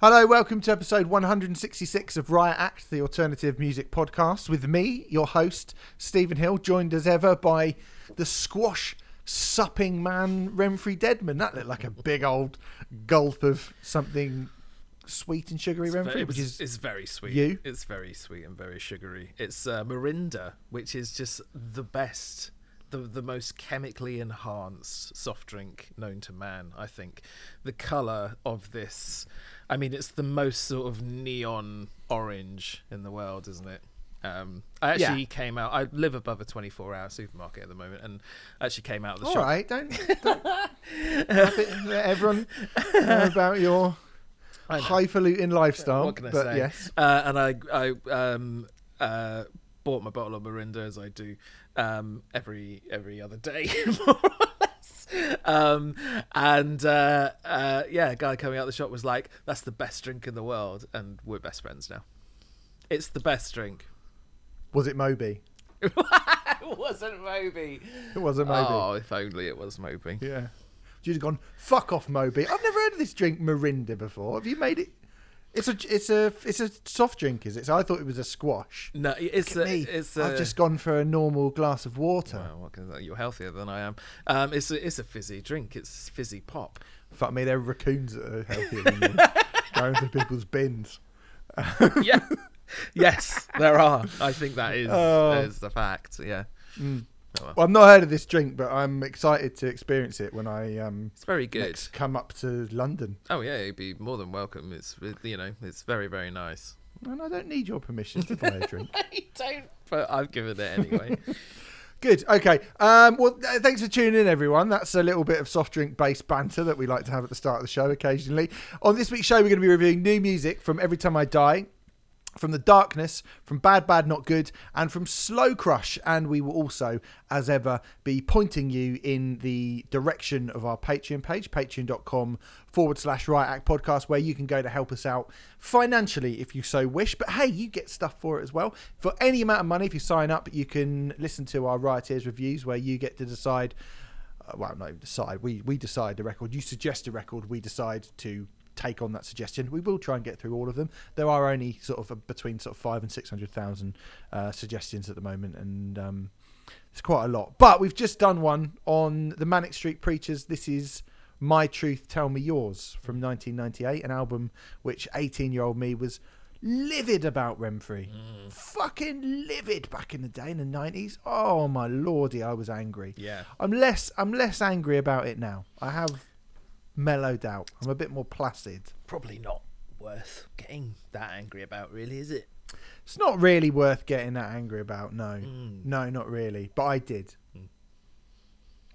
Hello, welcome to episode 166 of Riot Act, the alternative music podcast, with me, your host, Stephen Hill, joined as ever by the squash supping man, Remfry Dedman. That looked like a big old gulp of something sweet and sugary, It's Remfry, very, which is it's very sweet. you? It's very sweet and very sugary. It's uh, Mirinda, which is just the best, the the most chemically enhanced soft drink known to man. I think the color of this, I mean, it's the most sort of neon orange in the world, isn't it? Um, I actually Yeah. came out. I live above a 24-hour supermarket at the moment, and actually came out of the all shop. right. Don't, don't everyone know about your highfalutin lifestyle. What can I but say? yes, Uh, and I I um uh bought my bottle of Mirinda as I do um every every other day more or less. Um and uh, uh yeah, a guy coming out the shop was like, "That's the best drink in the world," and we're best friends now. It's the best drink. was it Moby? it wasn't Moby. It wasn't Moby. Oh, if only it was Moby. Yeah. You'd have gone, fuck off, Moby. I've never heard of this drink Mirinda before. Have you made it? It's a it's a it's a soft drink, is it? So I thought it was a squash. No, it's a, me. it's I've just gone for a normal glass of water. Well, what can I say? You're healthier than I am. Um, it's a, it's a fizzy drink. It's fizzy pop. Fuck me, there are raccoons that are healthier than me. Going to people's bins. yeah. yes, there are. I think that is Oh. is the fact. Yeah. Mm. Oh, well. Well, I've not heard of this drink, but I'm excited to experience it when I um It's very good. come up to London. Oh yeah, you'd be more than welcome. It's you know, it's very very nice. And I don't need your permission to buy a drink. I don't, but I've given it anyway. Good. Okay. Um, well, th- thanks for tuning in, everyone. That's a little bit of soft drink based banter that we like to have at the start of the show occasionally. On this week's show, we're going to be reviewing new music from Every Time I Die. From the darkness, from bad, bad, not good, and from slow crush, and we will also, as ever, be pointing you in the direction of our Patreon page, patreon.com forward slash riot act podcast, where you can go to help us out financially if you so wish. But hey, you get stuff for it as well. For any amount of money, if you sign up, you can listen to our Rioters reviews, where you get to decide. Uh, well, not even decide. We we decide the record. You suggest a record. We decide to take on that suggestion. We will try and get through all of them. There are only sort of a, between sort of five and six hundred thousand uh, suggestions at the moment, and um, it's quite a lot. But we've just done one on the Manic Street Preachers. This is My Truth, Tell Me Yours from 1998, an album which 18 year old me was livid about Remfry. Fucking livid back in the day in the 90s. Oh my lordy, I was angry. yeah. I'm less I'm less angry about it now. I have mellowed out. I'm a bit more placid. Probably not worth getting that angry about, really, is it? It's not really worth getting that angry about. No, Mm. no, not really. But I did, Mm.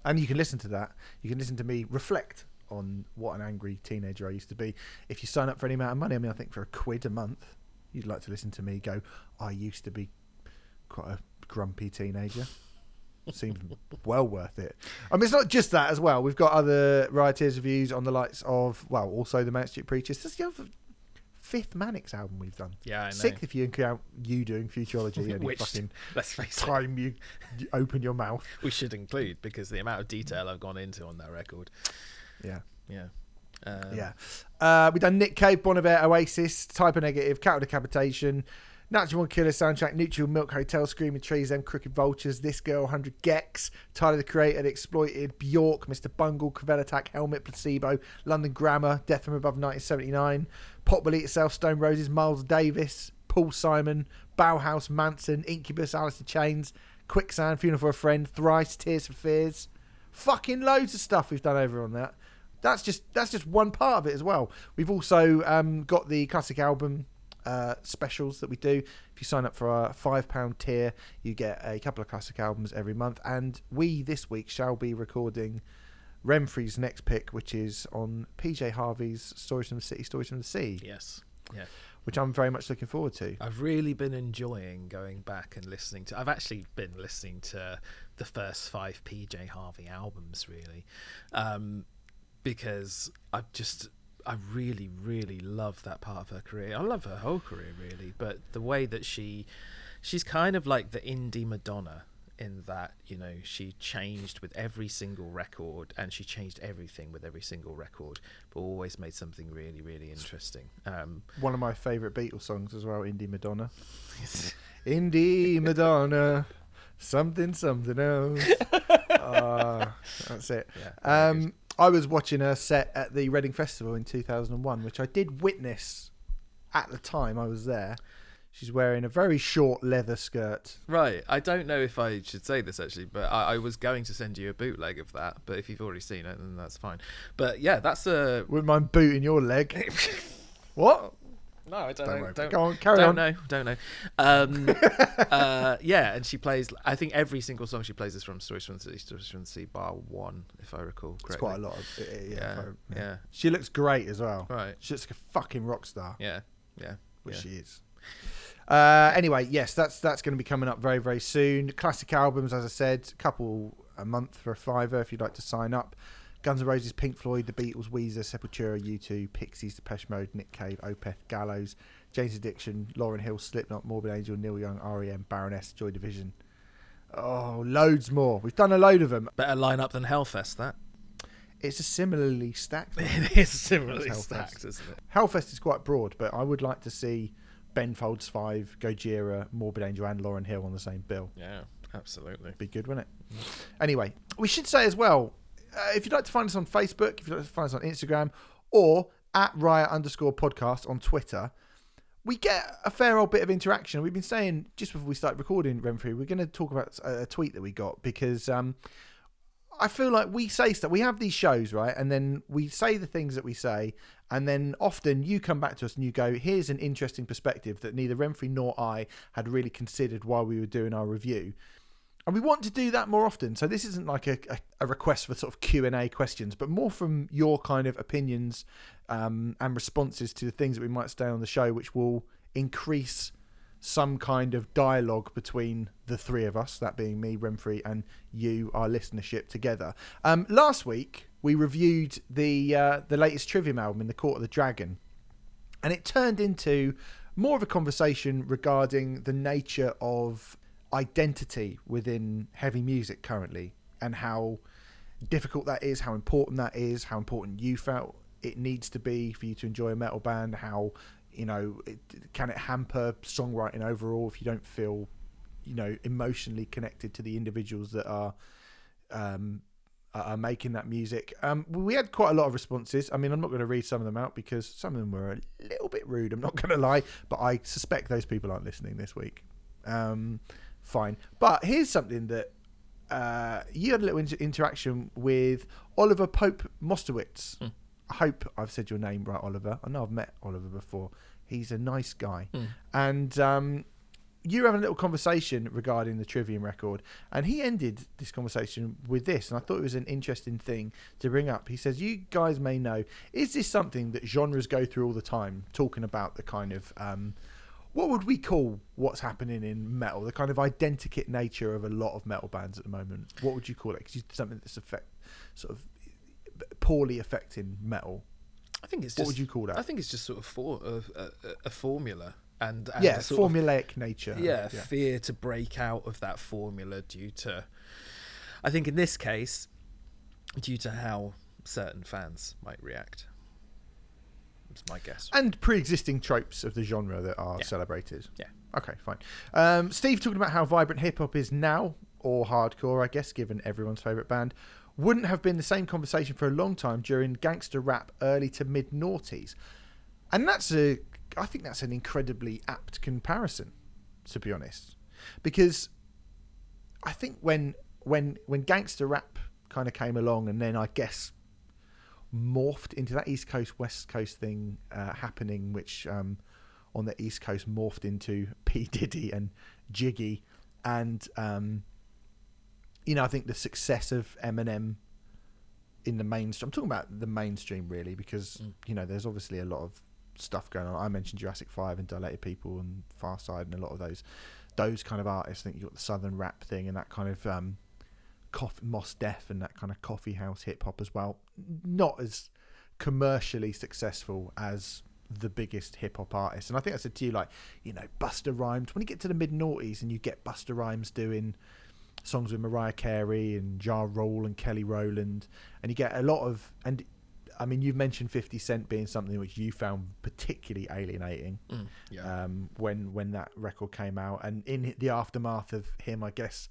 and you can listen to that. You can listen to me reflect on what an angry teenager I used to be. If you sign up for any amount of money, I mean, I think for a quid a month, you'd like to listen to me go. I used to be quite a grumpy teenager. Seems well worth it. I mean, it's not just that as well. We've got other Rioters reviews on the likes of, well, also the Street Preachers. This is the other fifth Manics album we've done. Yeah, I know. Sixth if you count you doing Futurology any Which- fucking Let's face it, time you, you open your mouth. we should include because the amount of detail I've gone into on that record. Yeah. Yeah. Um, yeah. Uh, we've done Nick Cave, Bon Iver, Oasis, Type O Negative, Cattle Decapitation, Natural One Killer soundtrack, Neutral Milk Hotel, Screaming Trees, Them Crooked Vultures, This Girl, 100 gecs, Tyler the Creator, Exploited, Bjork, Mr. Bungle, Attack, Helmet, Placebo, London Grammar, Death from Above 1979, Pop Will Eat Itself, Stone Roses, Miles Davis, Paul Simon, Bauhaus, Manson, Incubus, Alice in Chains, Quicksand, Funeral for a Friend, Thrice, Tears for Fears. Fucking loads of stuff we've done over on that. That's just that's just one part of it as well. We've also um, got the classic album uh, specials that we do. If you sign up for our five pound tier, you get a couple of classic albums every month. And we this week shall be recording Remfry's next pick, which is on PJ Harvey's Stories from the City, Stories from the Sea, Yes. Yeah. which I'm very much looking forward to. I've really been enjoying going back and listening to. I've actually been listening to the first five PJ Harvey albums, really, um, because I've just. I really, really love that part of her career. I love her whole career, really, but the way that she, she's kind of like the indie Madonna in that you know she changed with every single record, and she changed everything with every single record, but always made something really, really interesting. Um, One of my favourite Beatles songs as well, Indie Madonna. Indie Madonna, something, something else. Ah, that's it. yeah. Um, I was watching her set at the Reading Festival in 2001, which I did witness at the time I was there. She's wearing a very short leather skirt. Right. I don't know if I should say this actually, but I, I was going to send you a bootleg of that. But if you've already seen it, then that's fine. But yeah, that's a. Wouldn't mind booting your leg. what? No, I don't, Don't know. worry. Don't, Go on, carry don't on. know. Don't know. Um, uh, yeah, and she plays. I think every single song she plays is from Stories from the Stories from the Sea, bar one, if I recall correctly. It's quite a lot of yeah, Yeah, yeah. yeah. She looks great as well. Right. She looks like a fucking rock star, Yeah. Yeah. which yeah. she is. Uh, anyway, yes, that's that's going to be coming up very very soon. Classic albums, as I said, a couple a month for a fiver if you'd like to sign up. Guns N' Roses, Pink Floyd, The Beatles, Weezer, Sepultura, U2, Pixies, Depeche Mode, Nick Cave, Opeth, Gallows, Jane's Addiction, Lauryn Hill, Slipknot, Morbid Angel, Neil Young, REM, Baroness, Joy Division. Oh, loads more. We've done a load of them. Better lineup than Hellfest. That It's a similarly stacked. it is similarly Hellfest. stacked, isn't it? Hellfest is quite broad, but I would like to see Ben Folds 5, Gojira, Morbid Angel, and Lauryn Hill on the same bill. Yeah. Absolutely. Be good, wouldn't it? Anyway, we should say as well, uh, if you'd like to find us on Facebook, if you'd like to find us on Instagram, or at riot underscore podcast on Twitter, we get a fair old bit of interaction. We've been saying just before we start recording Remfry, we're going to talk about a, tweet that we got because um, I feel like we say stuff. We have these shows, right? And then we say the things that we say, and then often you come back to us and you go, "Here's an interesting perspective that neither Remfry nor I had really considered while we were doing our review." And we want to do that more often. So this isn't like a, a, a request for sort of Q and A questions, but more from your kind of opinions um, and responses to the things that we might say on the show, which will increase some kind of dialogue between the three of us, that being me, Remfry, and you, our listenership together. Um, last week we reviewed the uh, the latest Trivium album in the Court of the Dragon, and it turned into more of a conversation regarding the nature of identity within heavy music currently and how difficult that is, how important that is, how important you felt it needs to be for you to enjoy a metal band, how you know it, can it hamper songwriting overall if you don't feel you know emotionally connected to the individuals that are um are making that music. Um, we had quite a lot of responses. I mean, I'm not going to read some of them out because some of them were a little bit rude. I'm not going to lie, but I suspect those people aren't listening this week. Um, fine. But here's something that uh, you had a little inter- interaction with Oliver Pope Mostowitz. Hmm. I hope I've said your name right, Oliver. I know I've met Oliver before. He's a nice guy. Hmm. And um, you were having a little conversation regarding the Trivium record, and he ended this conversation with this, and I thought it was an interesting thing to bring up. He says, "You guys may know, is this something that genres go through all the time? Talking about the kind of um, what would we call what's happening in metal, the kind of identikit nature of a lot of metal bands at the moment. What would you call it? 'Cause you something that's affect sort of poorly affecting metal. I think it's What just. would you call that? I think it's just sort of for, a, a, a formula and, and yeah, a sort of- formulaic nature. yeah, fear to break out of that formula due to, I think in this case, due to how certain fans might react. It's my guess. and pre-existing tropes of the genre that are Yeah. celebrated. Yeah. Okay, fine. Um, Steve talking about how vibrant hip hop is now, or hardcore, I guess, given everyone's favorite band, wouldn't have been the same conversation for a long time during gangster rap early to mid noughties, and that's a, I think that's an incredibly apt comparison, to be honest, because I think when when when gangster rap kind of came along, and then I guess morphed into that East Coast West Coast thing uh, happening, which um, on the East Coast morphed into P Diddy and Jiggy, and um, you know I think the success of Eminem in the mainstream. I'm talking about the mainstream really because Mm. you know there's obviously a lot of stuff going on. I mentioned Jurassic Five and Dilated People and Pharcyde and a lot of those those kind of artists. I think you got the Southern rap thing and that kind of um, coff- Mos Def and that kind of coffee house hip hop as well. Not as commercially successful as the biggest hip hop artists. And I think I said to you, like, you know, Busta Rhymes, when you get to the mid noughties and you get Busta Rhymes doing songs with Mariah Carey and Ja Rule and Kelly Rowland, and you get a lot of and. I mean, you've mentioned Fifty Cent being something which you found particularly alienating Mm, yeah. um, when when that record came out, and in the aftermath of him, I guess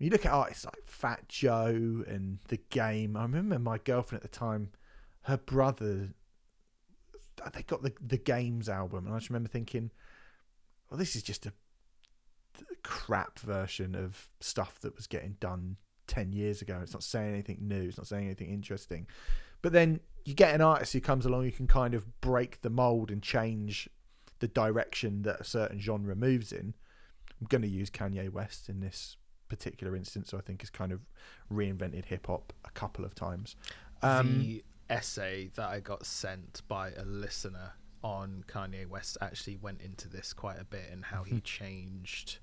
when you look at artists like Fat Joe and The Game. I remember my girlfriend at the time, her brother, they got the the Games album, and I just remember thinking, well, this is just a crap version of stuff that was getting done 10 years ago. It's not saying anything new, it's not saying anything interesting. But then you get an artist who comes along who can kind of break the mold and change the direction that a certain genre moves in. I'm going to use Kanye West in this particular instance, so I think has kind of reinvented hip hop a couple of times. Um, the essay that I got sent by a listener on Kanye West actually went into this quite a bit and how Mm-hmm. he changed,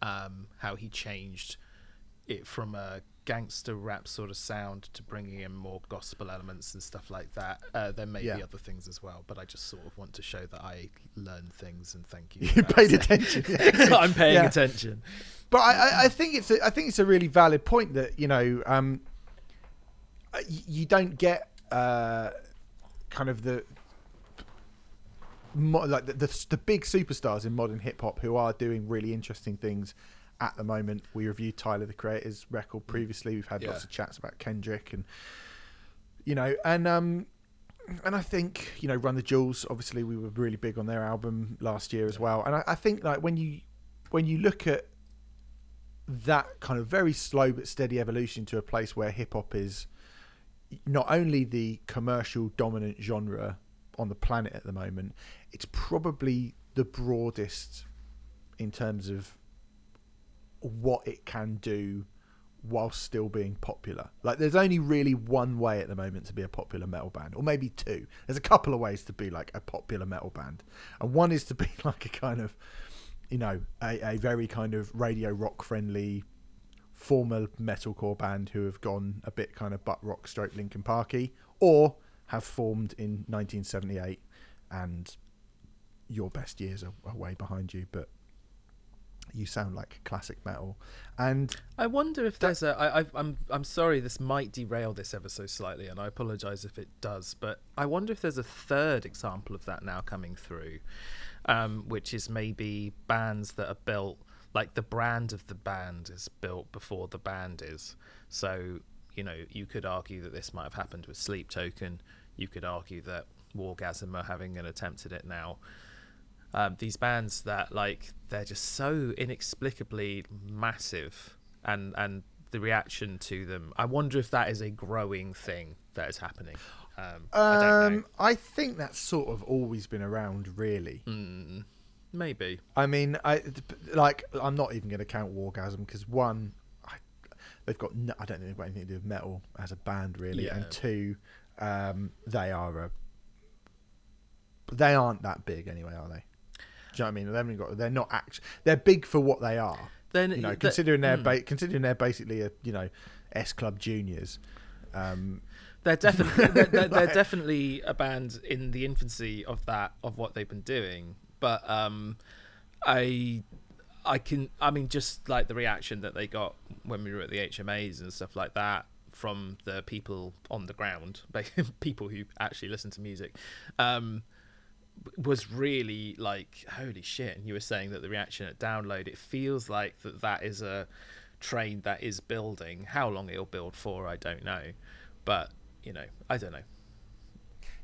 um, how he changed it from a gangster rap sort of sound to bringing in more gospel elements and stuff like that. Uh, there may Yeah. be other things as well, but I just sort of want to show that I learn things and thank you. you paid attention. I'm paying Yeah. attention. But I, I, I think it's a, I think it's a really valid point that you know um, uh, you don't get uh, kind of the mo- like the, the the big superstars in modern hip hop who are doing really interesting things at the moment. We reviewed Tyler the Creator's record previously. We've had lots of chats about Kendrick and you know and um and I think you know Run the Jewels. Obviously, we were really big on their album last year as well. And I, I think like when you when you look at that kind of very slow but steady evolution to a place where hip hop is not only the commercial dominant genre on the planet at the moment, it's probably the broadest in terms of what it can do whilst still being popular. Like there's only really one way at the moment to be a popular metal band, or maybe two. There's a couple of ways to be like a popular metal band, and one is to be like a kind of, you know, a, a very kind of radio rock friendly, former metalcore band who have gone a bit kind of butt rock stroke Linkin Parky, or have formed in 1978, and your best years are, are way behind you, but you sound like classic metal, and I wonder if there's a. I, I, I'm I'm sorry, this might derail this ever so slightly, and I apologise if it does. But I wonder if there's a third example of that now coming through, um, which is maybe bands that are built like the brand of the band is built before the band is. So you know, you could argue that this might have happened with Sleep Token. You could argue that Wargasm are having an attempt at it now um, these bands that like they're just so inexplicably massive and and the reaction to them i wonder if that is a growing thing that is happening um, i um, know I think that's sort of always been around, really. mm, maybe I mean, I like. I'm not even going to count Wargasm because one, I, they've got. No, I don't think they've got anything to do with metal as a band, really. Yeah. And two, um, they are a. They aren't that big anyway, are they? Do you know what I mean? They haven't got. They're not act. They're big for what they are. then You know, considering they're mm, ba- considering they're basically a you know, S Club Juniors. Um, they're definitely they're, they're, they're Like- definitely a band in the infancy of that of what they've been doing but um i i can i mean just like the reaction that they got when we were at the hmas and stuff like that from the people on the ground people who actually listen to music um was really like holy shit and you were saying that the reaction at download it feels like that that is a train that is building how long it'll build for i don't know but you know i don't know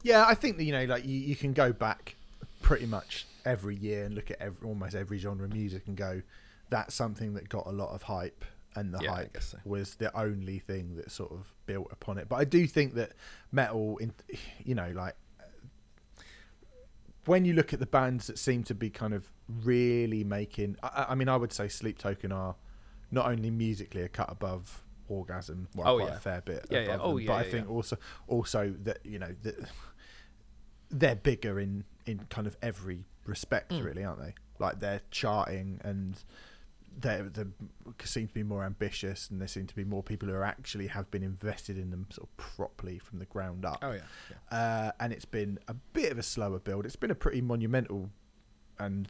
Yeah, I think that you know, like you, you can go back pretty much every year and look at every, almost every genre of music and go, that's something that got a lot of hype, and the Yeah, hype so. was the only thing that sort of built upon it. But I do think that metal, in you know, like when you look at the bands that seem to be kind of really making, I, I mean, I would say Sleep Token are not only musically a cut above Orgasm, well, Oh, quite yeah. a fair bit Yeah, yeah. above Oh, them, yeah, but I think yeah. also also that you know that they're bigger in in kind of every respect, Mm. really, aren't they? Like they're charting and they seem to be more ambitious, and there seem to be more people who are actually have been invested in them sort of properly from the ground up. oh yeah, yeah. Uh, and it's been a bit of a slower build. It's been a pretty monumental and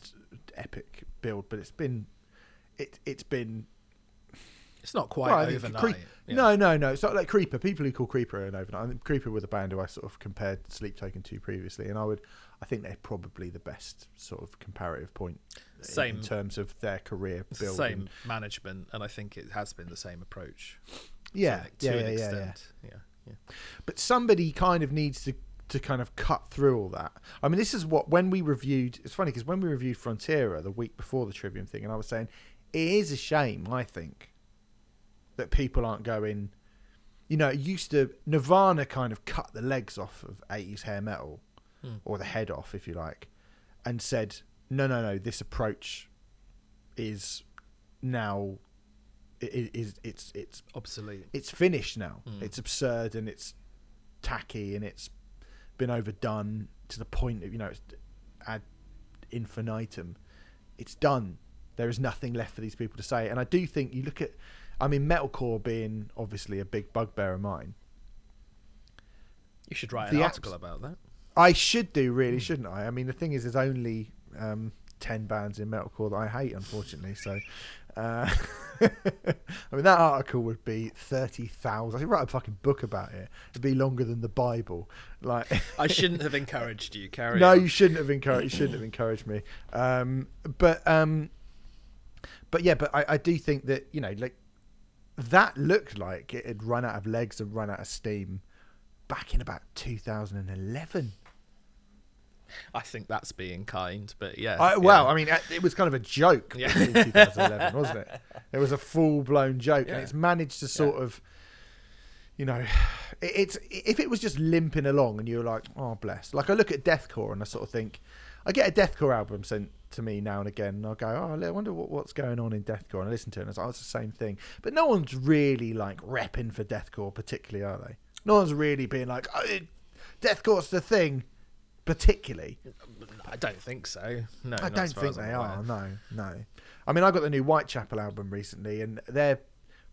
epic build, but it's been it it's been It's not quite Well, overnight. Creep- yeah. No, no, no. It's not like Creeper. People who call Creeper an overnight. I think Creeper were the band who I sort of compared Sleep Token to previously, and I would, I think they're probably the best sort of comparative point in- Same. in terms of their career It's the build. same management, and I think it has been the same approach. yeah, to yeah, an yeah, yeah, yeah. extent. yeah, yeah. But somebody kind of needs to to kind of cut through all that. I mean, this is what when we reviewed. It's funny because when we reviewed Frontierer the week before the Trivium thing, and I was saying it is a shame. I think that people aren't going. You know, it used to Nirvana kind of cut the legs off of 80s hair metal, Hmm. or the head off, if you like, and said, "No, no, no. This approach is now is it's it's Obsolete. it's finished now. Mm. It's absurd and it's tacky and it's been overdone to the point of you know it's ad infinitum. It's done. There is nothing left for these people to say. And I do think you look at, I mean, metalcore being obviously a big bugbear of mine. You should write The an article about that. I should do really, shouldn't I? I mean, the thing is, there's only um, ten bands in metalcore that I hate, unfortunately. So, uh, I mean, that article would be thirty thousand. I could write a fucking book about it. It'd be longer than the Bible. Like, I shouldn't have encouraged you. Carry no, on. you shouldn't have encouraged. You shouldn't have encouraged me. Um, but um, but yeah, but I, I do think that you know, like that looked like it had run out of legs and run out of steam back in about 2011. I think that's being kind, but yeah. I, yeah. well, I mean, it was kind of a joke Yeah. in 2011, wasn't it? It was a full blown joke, Yeah. and it's managed to sort of, you know, it, it's if it was just limping along, and you're like, oh bless. Like I look at deathcore, and I sort of think, I get a deathcore album sent to me now and again, and I'll go, oh, I wonder what, what's going on in deathcore, and I listen to it, and it's like, oh, it's the same thing. But no one's really like repping for deathcore, particularly, are they? No one's really being like, oh, deathcore's the thing, particularly. I don't think so. No, I don't think they are. No, no. I mean, I got the new Whitechapel album recently, and they're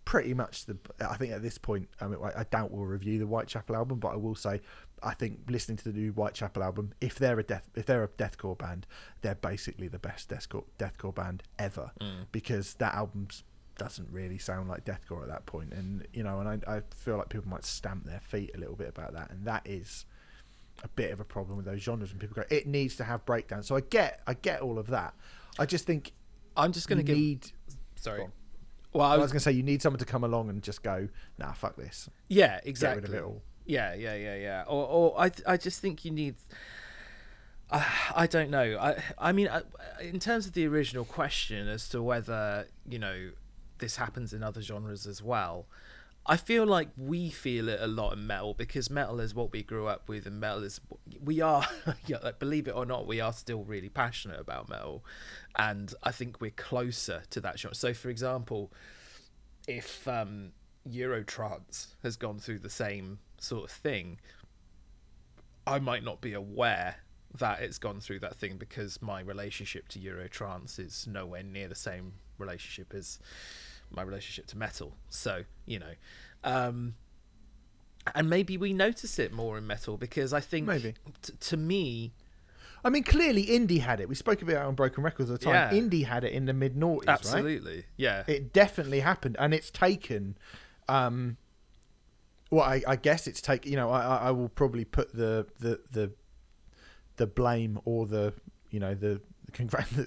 pretty much the. I think at this point, I mean, I doubt we'll review the Whitechapel album, but I will say, I think listening to the new Whitechapel album, if they're a death, if they're a deathcore band, they're basically the best deathcore deathcore band ever, Mm. because that album doesn't really sound like deathcore at that point, and you know, and I, I feel like people might stamp their feet a little bit about that, and that is a bit of a problem with those genres when people go it needs to have breakdowns so i get i get all of that i just think I'm just going you to need Sorry. On. Well, I i was, was going to say you need someone to come along and just go nah fuck this yeah, get rid exactly. of it all Yeah, yeah, yeah, yeah. Or, or I, I just think you need. Uh, I don't know. I, I mean, I, in terms of the original question as to whether you know this happens in other genres as well, I feel like we feel it a lot in metal because metal is what we grew up with, and metal is we are. yeah, like, believe it or not, we are still really passionate about metal, and I think we're closer to that genre. So, for example, if um, Eurotrance has gone through the same sort of thing, I might not be aware that it's gone through that thing because my relationship to Eurotrance is nowhere near the same relationship as my relationship to metal. So, you know, um, and maybe we notice it more in metal because I think Maybe. t- to me, i mean clearly indie had it we spoke about it on broken records at the time Yeah. indie had it in the mid noughties right absolutely, yeah, it definitely happened and it's taken um well i, I guess it's taken you know I, I will probably put the the the the blame or the you know the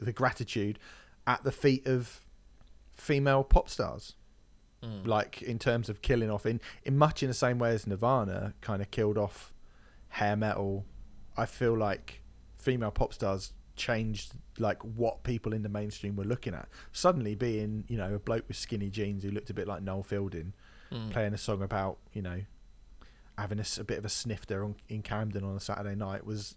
the gratitude at the feet of female pop stars Mm. like in terms of killing off in in much in the same way as nirvana kind of killed off hair metal i feel like female pop stars changed like what people in the mainstream were looking at suddenly being you know a bloke with skinny jeans who looked a bit like noel fielding Mm. playing a song about you know having a bit of a snifter on, in camden on a saturday night was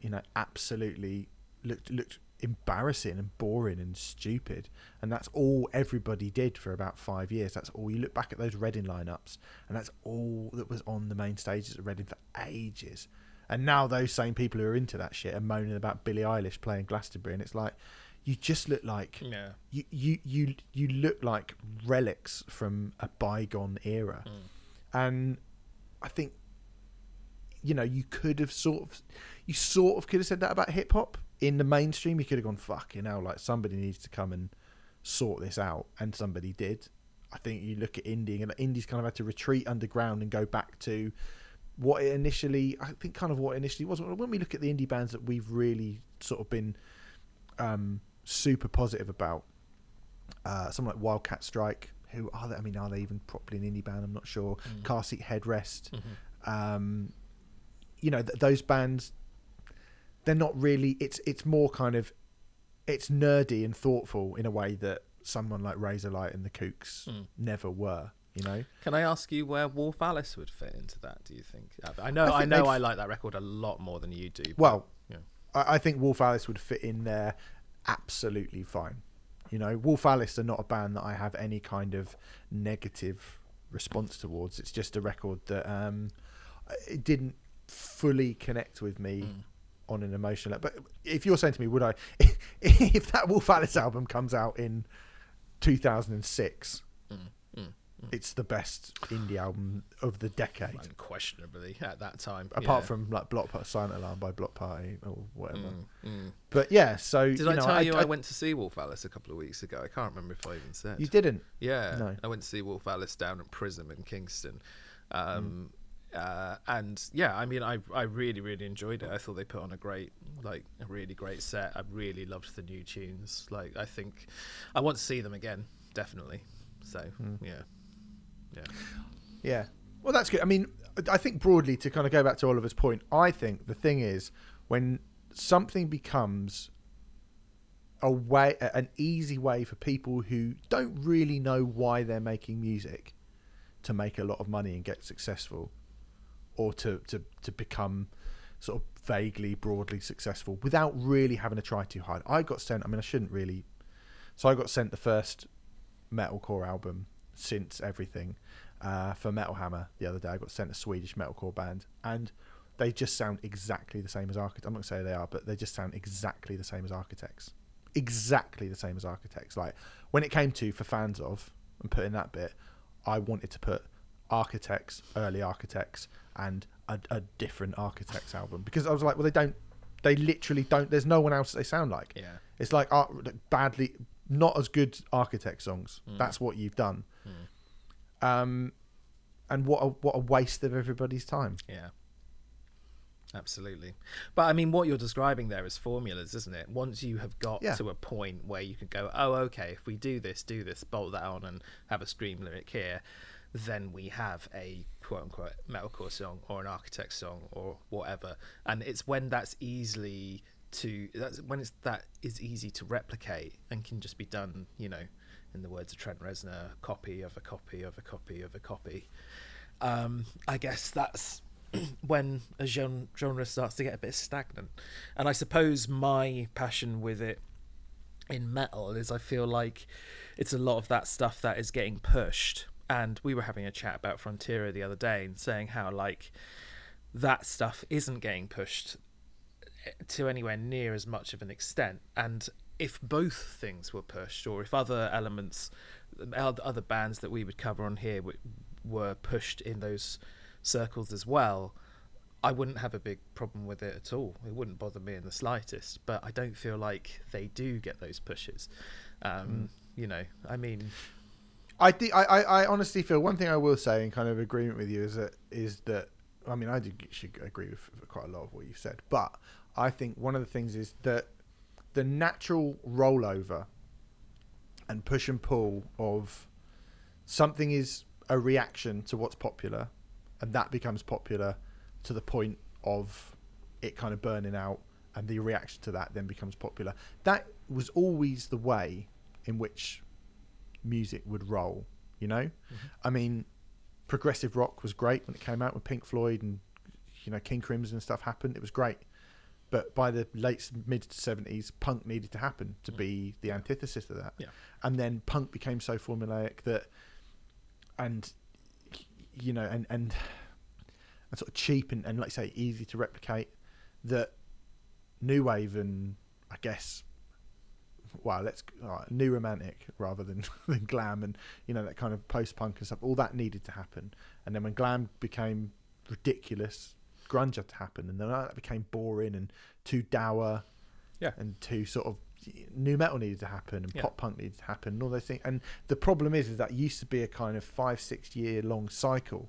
you know absolutely looked looked embarrassing and boring and stupid. And that's all everybody did for about five years. That's all you look back at those reading lineups and that's all that was on the main stages at reading for ages. And now those same people who are into that shit are moaning about billie eilish playing glastonbury and it's like you just look like yeah, you you you you look like relics from a bygone era. Mm. and i think you know you could have sort of you sort of could have said that about hip hop in the mainstream you could have gone fuck you know like somebody needs to come and sort this out and somebody did. I think you look at indie and indie's kind of had to retreat underground and go back to what it initially I think kind of what it initially was. When we look at the indie bands that we've really sort of been um, super positive about uh, someone like Wildcat Strike who are they I mean are they even properly an indie band? I'm not sure. Mm. Car Seat Headrest. Mhm. um, you know th- those bands they're not really it's it's more kind of it's nerdy and thoughtful in a way that someone like Razorlight and the Kooks Mm. never were you know Can I ask you where Wolf Alice would fit into that? Do you think? I know, I I, know, I like that record a lot more than you do. but, well yeah. I, I think Wolf Alice would fit in there absolutely fine you know Wolf Alice are not a band that I have any kind of negative response towards it's just a record that um it didn't fully connect with me Mm. On an emotional level. But if you're saying to me, would I, if that Wolf Alice album comes out in 2006, Mm, mm, it's the best indie album of the decade, unquestionably at that time. apart yeah. from like Bloc Party, Silent Alarm by Bloc Party or whatever. Mm, mm. But yeah, so Did I know, tell you I, I, went to see Wolf Alice a couple of weeks ago? I can't remember if I even said. you didn't. Yeah, No. I went to see Wolf Alice down at Pryzm in Kingston. Mm. Um, uh, and yeah, I mean, I I really really enjoyed it. I thought they put on a great, like a really great set. I really loved the new tunes. Like I think I want to see them again, definitely. So Mm. yeah, yeah, Yeah. Well, that's good. I mean, I think broadly to kind of go back to Oliver's point, I think the thing is when something becomes a way, an easy way for people who don't really know why they're making music to make a lot of money and get successful, or to to to become sort of vaguely broadly successful without really having to try too hard. I got sent. I mean, I shouldn't really. So I got sent the first metalcore album since everything uh, for Metal Hammer the other day. I got sent a Swedish metalcore band, and they just sound exactly the same as Architects. I'm not saying they are, but they just sound exactly the same as Architects. Exactly the same as Architects. Like when it came to for fans of and putting that bit, I wanted to put Architects, early Architects, and a, a different Architects album because I was like, well, they don't. They literally don't. There's no one else they sound like. yeah. It's like ar- badly, not as good architect songs. Mm. That's what you've done. Mm. Um, and what a what a waste of everybody's time. Yeah. Absolutely. But I mean, what you're describing there is formulas, isn't it? Once you have got Yeah. to a point where you can go, oh, okay, if we do this, do this, bolt that on, and have a scream lyric here, then we have a quote unquote metalcore song or an architect song or whatever. And it's when that's easily to that's when it's that is easy to replicate and can just be done, you know, in the words of Trent Reznor, copy of a copy of a copy of a copy. Um, I guess that's when a genre, genre starts to get a bit stagnant. And I suppose my passion with it in metal is I feel like it's a lot of that stuff that is getting pushed. And we were having a chat about Frontierer the other day and saying how like that stuff isn't getting pushed to anywhere near as much of an extent. And if both things were pushed, or if other elements, other bands that we would cover on here were pushed in those circles as well, I wouldn't have a big problem with it at all. It wouldn't bother me in the slightest. But I don't feel like they do get those pushes. Um, You know, I mean, I, thi- I, I, I honestly feel one thing I will say in kind of agreement with you is that is that I mean I do should agree with quite a lot of what you've said, but I think one of the things is that the natural rollover and push and pull of something is a reaction to what's popular, and that becomes popular to the point of it kind of burning out, and the reaction to that then becomes popular. That was always the way in which music would roll. You know, mm-hmm. I mean, progressive rock was great when it came out with Pink Floyd and you know King Crimson and stuff happened. It was great, but by the late mid seventies, punk needed to happen to mm. be the antithesis of that. Yeah. And then punk became so formulaic that, and you know, and and and sort of cheap and, and like I say easy to replicate that new wave and I guess well let's right, new romantic rather than than glam and you know that kind of post punk and stuff all that needed to happen and then when glam became ridiculous grunge had to happen and then that became boring and too dour Yeah. and too sort of new metal needed to happen and Yeah. pop punk needed to happen and all those things. And the problem is, is that used to be a kind of five, six year long cycle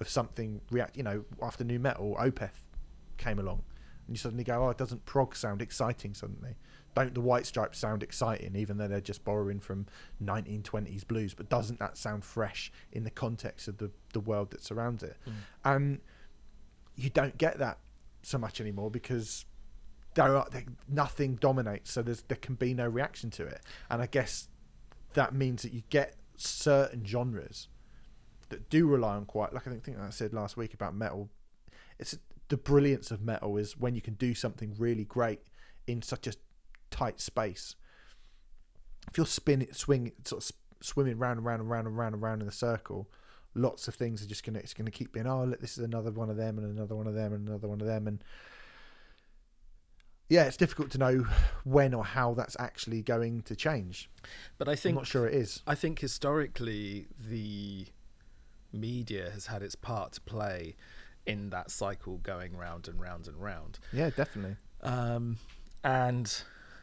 of something react. You know, after new metal, Opeth came along, and you suddenly go, oh, it doesn't prog sound exciting suddenly? Don't the White Stripes sound exciting, even though they're just borrowing from 1920s blues? But doesn't that sound fresh in the context of the the world that surrounds it? Mm. And you don't get that so much anymore because there are there, nothing dominates, so there's there can be no reaction to it, and I guess that means that you get certain genres that do rely on quite like I think, think I said last week about metal. It's the brilliance of metal is when you can do something really great in such a tight space. If you're spinning, swing, sort of swimming round and round and round and round and round in a circle, lots of things are just gonna it's gonna keep being oh look this is another one of them and another one of them and another one of them and yeah it's difficult to know when or how that's actually going to change But I think i'm not sure it is I think historically the media has had its part to play in that cycle going round and round and round. yeah definitely Um, and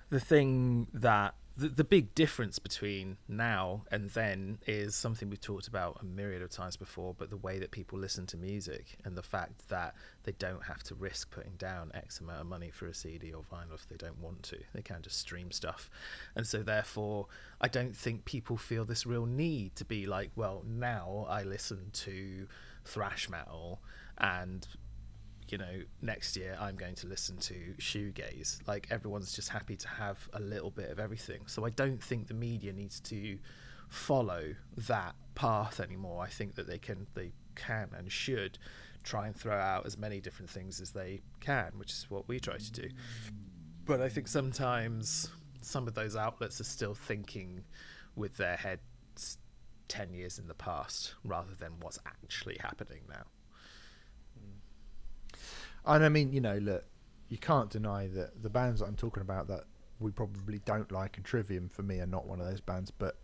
the thing that the, the big difference between now and then is something we've talked about a myriad of times before, but the way that people listen to music and the fact that they don't have to risk putting down X amount of money for a CD or vinyl if they don't want to. They can just stream stuff. And so, therefore, I don't think people feel this real need to be like, well, now I listen to thrash metal and you know, next year I'm going to listen to shoegaze. Like everyone's just happy to have a little bit of everything. So I don't think the media needs to follow that path anymore. I think that they can they can and should try and throw out as many different things as they can, which is what we try to do. But I think sometimes some of those outlets are still thinking with their heads 10 years in the past rather than what's actually happening now. And i mean you know look you can't deny that the bands that i'm talking about that we probably don't like and trivium for me are not one of those bands but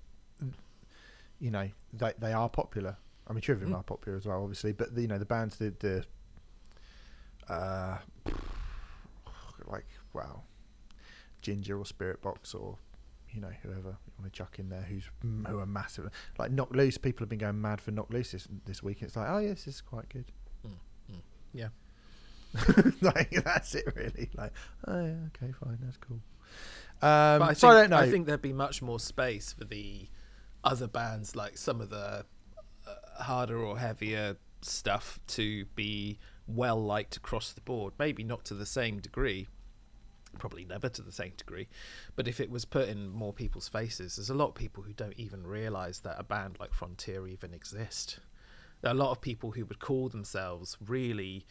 you know they they are popular i mean trivium Mm. are popular as well obviously but the, you know the bands the the uh like wow ginger or Spiritbox or you know whoever you want to chuck in there who's who are massive like Knocked Loose people have been going mad for Knocked Loose this, this week it's like oh yes this is quite good Yeah. like that's it really. Like oh yeah okay fine that's cool. Um but I so think, i don't know. I think there'd be much more space for the other bands, like some of the uh, harder or heavier stuff, to be well liked across the board. Maybe not to the same degree, probably never to the same degree, but if it was put in more people's faces, there's a lot of people who don't even realise that a band like Frontier even exist. There are a lot of people who would call themselves really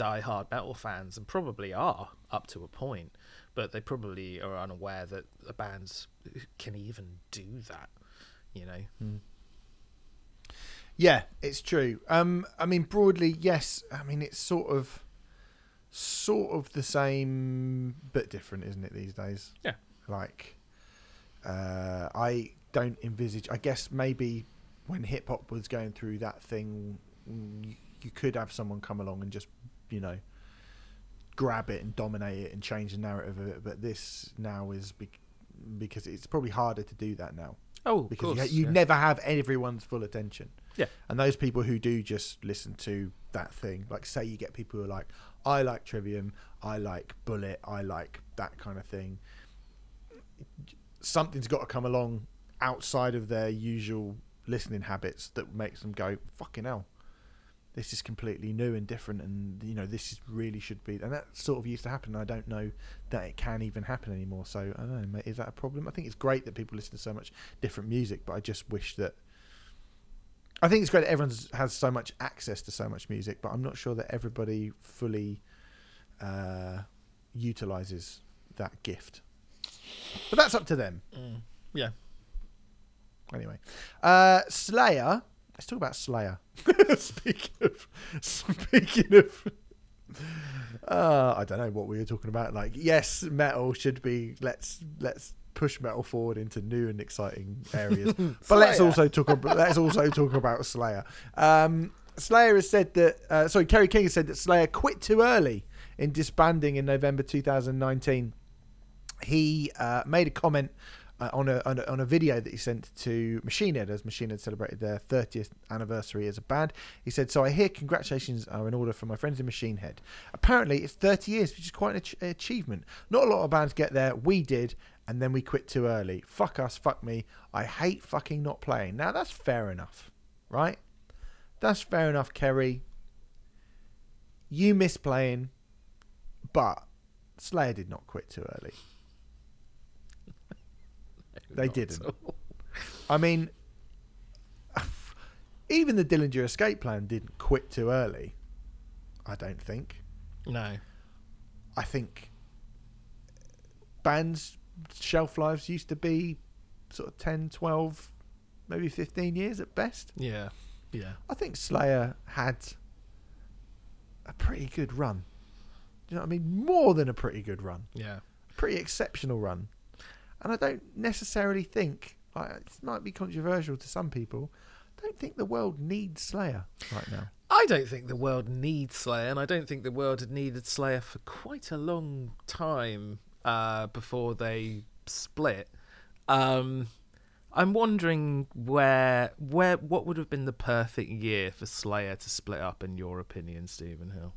die-hard metal fans and probably are up to a point, but they probably are unaware that the bands can even do that. You know, Yeah, it's true. Um, I mean, broadly, yes. I mean, it's sort of, sort of the same but different, isn't it? These days. Yeah. Like, uh, I don't envisage. I guess maybe when hip hop was going through that thing, mm, you, you could have someone come along and just, you know, grab it and dominate it and change the narrative of it. But this now is bec- because it's probably harder to do that now oh, because you, you never have everyone's full attention. Yeah. And those people who do just listen to that thing, like say you get people who are like, I like Trivium, I like Bullet, I like that kind of thing. Something's got to come along outside of their usual listening habits that makes them go, fucking hell. This is completely new and different, and you know this is really should be, and that sort of used to happen. And I don't know that it can even happen anymore. So I don't know. Is that a problem? I think it's great that people listen to so much different music, but I just wish that. I think it's great that everyone has so much access to so much music, but I'm not sure that everybody fully uh, utilizes that gift. But that's up to them. Mm. Yeah. Anyway, uh, Slayer. Let's talk about Slayer. speaking of, speaking of, uh, I don't know what we were talking about. Like, yes, metal should be. Let's let's push metal forward into new and exciting areas. but let's also talk about let's also talk about Slayer. Um, Slayer has said that. Uh, sorry, Kerry King has said that Slayer quit too early in disbanding in November 2019. he uh, made a comment uh, on, a, on a on a video that he sent to Machine Head as Machine Head celebrated their 30th anniversary as a band. He said, "So I hear congratulations are in order for my friends in Machine Head. Apparently, it's 30 years, which is quite an ach- achievement. Not a lot of bands get there. We did." And then we quit too early. Fuck us, fuck me. I hate fucking not playing. Now that's fair enough, right? That's fair enough, Kerry. You miss playing, but Slayer did not quit too early. They Not didn't. I mean, even the Dillinger Escape Plan didn't quit too early. I don't think. No. I think bands' shelf lives used to be sort of 10, 12, maybe 15 years at best. Yeah. Yeah. I think Slayer had a pretty good run. Do you know what I mean? More than a pretty good run. Yeah. Pretty exceptional run. And I don't necessarily think, it might be controversial to some people, I don't think the world needs Slayer right now. I don't think the world needs Slayer, and I don't think the world had needed Slayer for quite a long time uh, before they split. Um, I'm wondering where, where, what would have been the perfect year for Slayer to split up, in your opinion, Stephen Hill?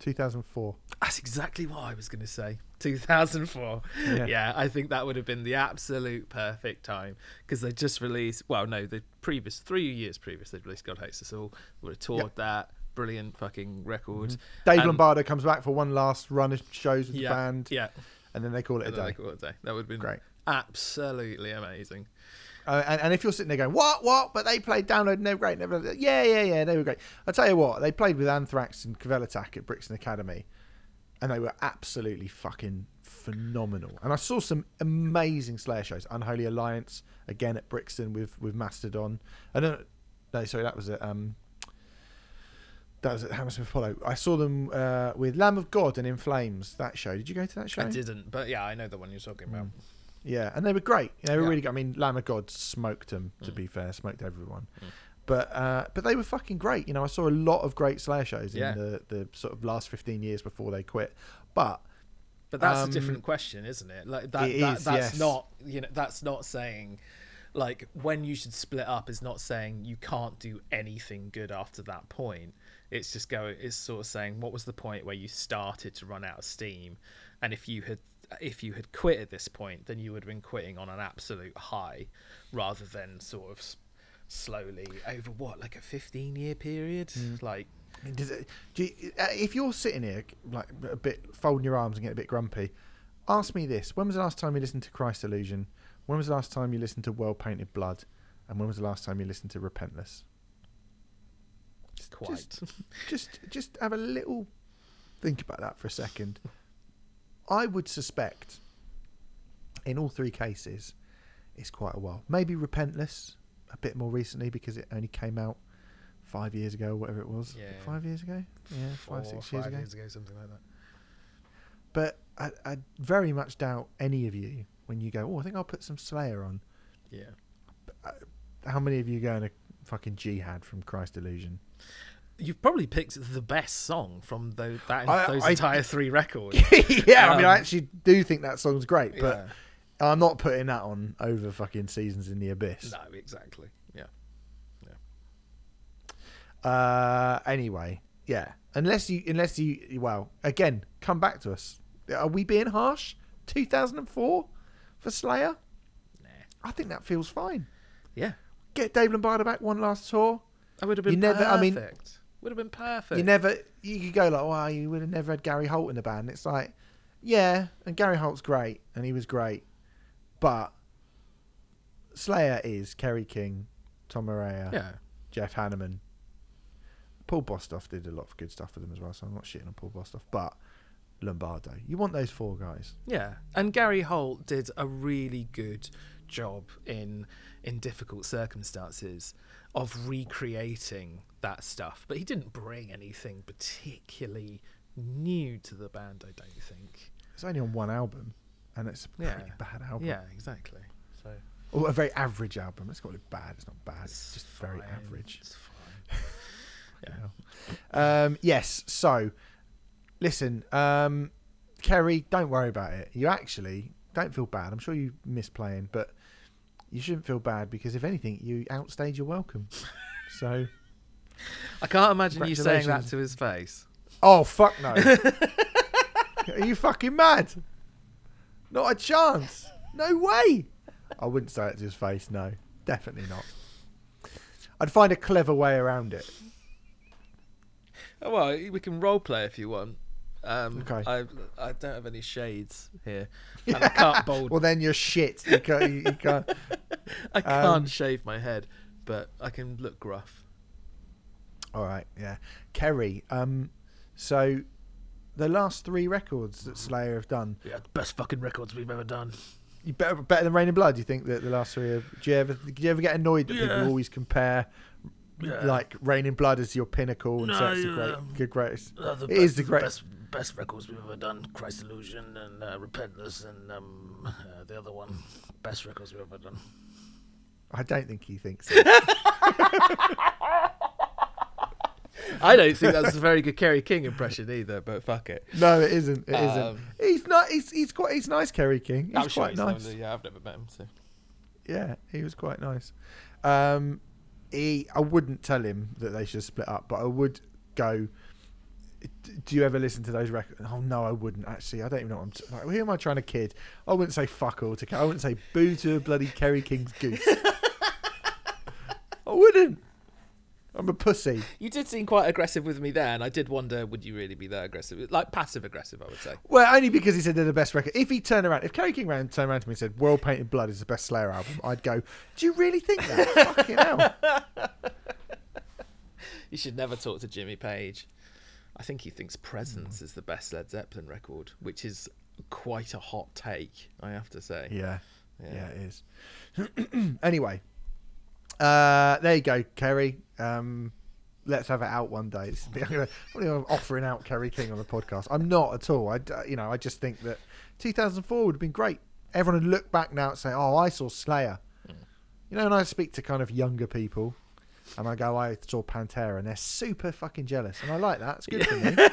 2004. That's exactly what I was going to say. 2004. Yeah. Yeah. I think that would have been the absolute perfect time because they just released. Well, no, the previous three years previous they released God Hates Us All. Would have toured that brilliant fucking record. Mm-hmm. Dave And- Lombardo comes back for one last run of shows with Yeah, the band, yeah, and then they call it a and day. they call it a day. That would have been Great. absolutely amazing. Uh, and, and if you're sitting there going, what, what? But they played Download and they were great. Never, yeah, yeah, yeah, they were great. I'll tell you what, they played with Anthrax and Cavell Attack at Brixton Academy, and they were absolutely fucking phenomenal. And I saw some amazing Slayer shows. Unholy Alliance, again at Brixton with, with Mastodon. I don't no, sorry, that was at, um, that was at Hammersmith Apollo. I saw them uh, with Lamb of God and In Flames, that show. Did you go to that show? I didn't, but yeah, I know the one you're talking about. Yeah, and they were great. They were Yeah. really good. I mean, Lamb of God smoked them. To Mm. be fair, smoked everyone. Mm. But uh, but they were fucking great. You know, I saw a lot of great Slayer shows Yeah. in the, the sort of last fifteen years before they quit. But But that's Um, a different question, isn't it? Like that, it that is, that's yes. not you know that's not saying like when you should split up is not saying you can't do anything good after that point. It's just go it's sort of saying what was the point where you started to run out of steam and if you had if you had quit at this point then you would have been quitting on an absolute high rather than sort of s- slowly over what like a 15 year period Mm. like does it, do you, uh, if you're sitting here like a bit folding your arms and getting a bit grumpy, ask me this: When was the last time you listened to Christ Illusion? When was the last time you listened to World Painted Blood? And when was the last time you listened to Repentless? Quite Just, just just have a little think about that for a second. I would suspect in all three cases it's quite a while. Maybe Repentless a bit more recently because it only came out five years ago whatever it was. Yeah. Five years ago? Yeah, four five, six years five ago. years ago something like that But I, I very much doubt any of you when you go, Oh, I think I'll put some Slayer on. yeah uh, How many of you going to fucking jihad from Christ Illusion? You've probably picked the best song from those, that, I- those I- entire three records. yeah, I mean, I Um, actually do think that song's great, but yeah. I'm not putting that on over fucking Seasons in the Abyss. No, exactly. Yeah. Uh, anyway, yeah. Unless you, unless you, well, again, come back to us. Are we being harsh? 2004 for Slayer? Nah. I think that feels fine. Yeah. Get Dave Lombardo back one last tour. I would have been You never- perfect. I mean- would have been perfect. You never, you could go like, well, you would have never had Gary Holt in the band. It's like, yeah, and Gary Holt's great, and he was great, but Slayer is Kerry King, Tom Araya, yeah. Jeff Hanneman. Paul Bostaph did a lot of good stuff for them as well, so I'm not shitting on Paul Bostaph, but Lombardo. You want those four guys. Yeah. And Gary Holt did a really good job in in difficult circumstances of recreating that stuff. But he didn't bring anything particularly new to the band, I don't think. It's only on one album, and it's a Yeah. pretty bad album. Yeah, exactly. So Or a very average album. Let's call it bad. It's not bad. It's, it's just very average. It's fine. yeah. Yeah. Um, yes. So, listen, um, Kerry, don't worry about it. You actually don't feel bad. I'm sure you miss playing, but you shouldn't feel bad because if anything, you outstayed your welcome. so, I can't imagine you saying that to his face. oh fuck no! Are you fucking mad? Not a chance. No way. I wouldn't say it to his face. No, definitely not. I'd find a clever way around it. Oh, well, we can role play if you want. Um, Okay. I I don't have any shades here, and I can't bold. Well, then you're shit. You can't. You, you can't. I can't um, shave my head, but I can look gruff. All right, yeah. Kerry, um, so the last three records that Slayer have done, Yeah, best fucking records we've ever done. you better better than Reign in Blood. You think that the last three? Are, do you ever do you ever get annoyed that Yeah. people always compare Yeah. like Reign in Blood as your pinnacle and say No, it's the yeah, great, um, good greatest? Uh, the It is the great- best best records we've ever done. Christ Illusion and uh, Repentless and um, uh, the other one. Best records we've ever done. I don't think he thinks. It. I don't think that's a very good Kerry King impression either, but fuck it. no, it isn't. It isn't. Um, He's not. He's he's quite. He's nice, Kerry King. He's I'm sure quite he's nice. lovely. Yeah, I've never met him. So. Yeah, he was quite nice. Um, he, I wouldn't tell him that they should split up, but I would go. Do you ever listen to those records? Oh no, I wouldn't actually. I don't even know. What I'm t- like, who am I trying to kid? I wouldn't say fuck all to. Ke- I wouldn't say boo to a bloody Kerry King's goose. I wouldn't. I'm a pussy. You did seem quite aggressive with me there, and I did wonder, would you really be that aggressive? Like passive aggressive, I would say. Well, only because he said they're the best record. If he turned around, if Kerry King ran, turned around to me and said "World Painted Blood" is the best Slayer album, I'd go, "Do you really think that? Fucking hell!" You should never talk to Jimmy Page. I think he thinks Presence is the best Led Zeppelin record, which is quite a hot take, I have to say. Yeah, yeah, Yeah. it is. anyway, uh, there you go, Kerry. Um, let's have it out one day. I'm, gonna, I'm offering out Kerry King on the podcast. I'm not at all. I, you know, I just think that 2004 would have been great. Everyone would look back now and say, "Oh, I saw Slayer." You know, and I speak to kind of younger people, and I go, "I saw Pantera," and they're super fucking jealous, and I like that. It's good for me.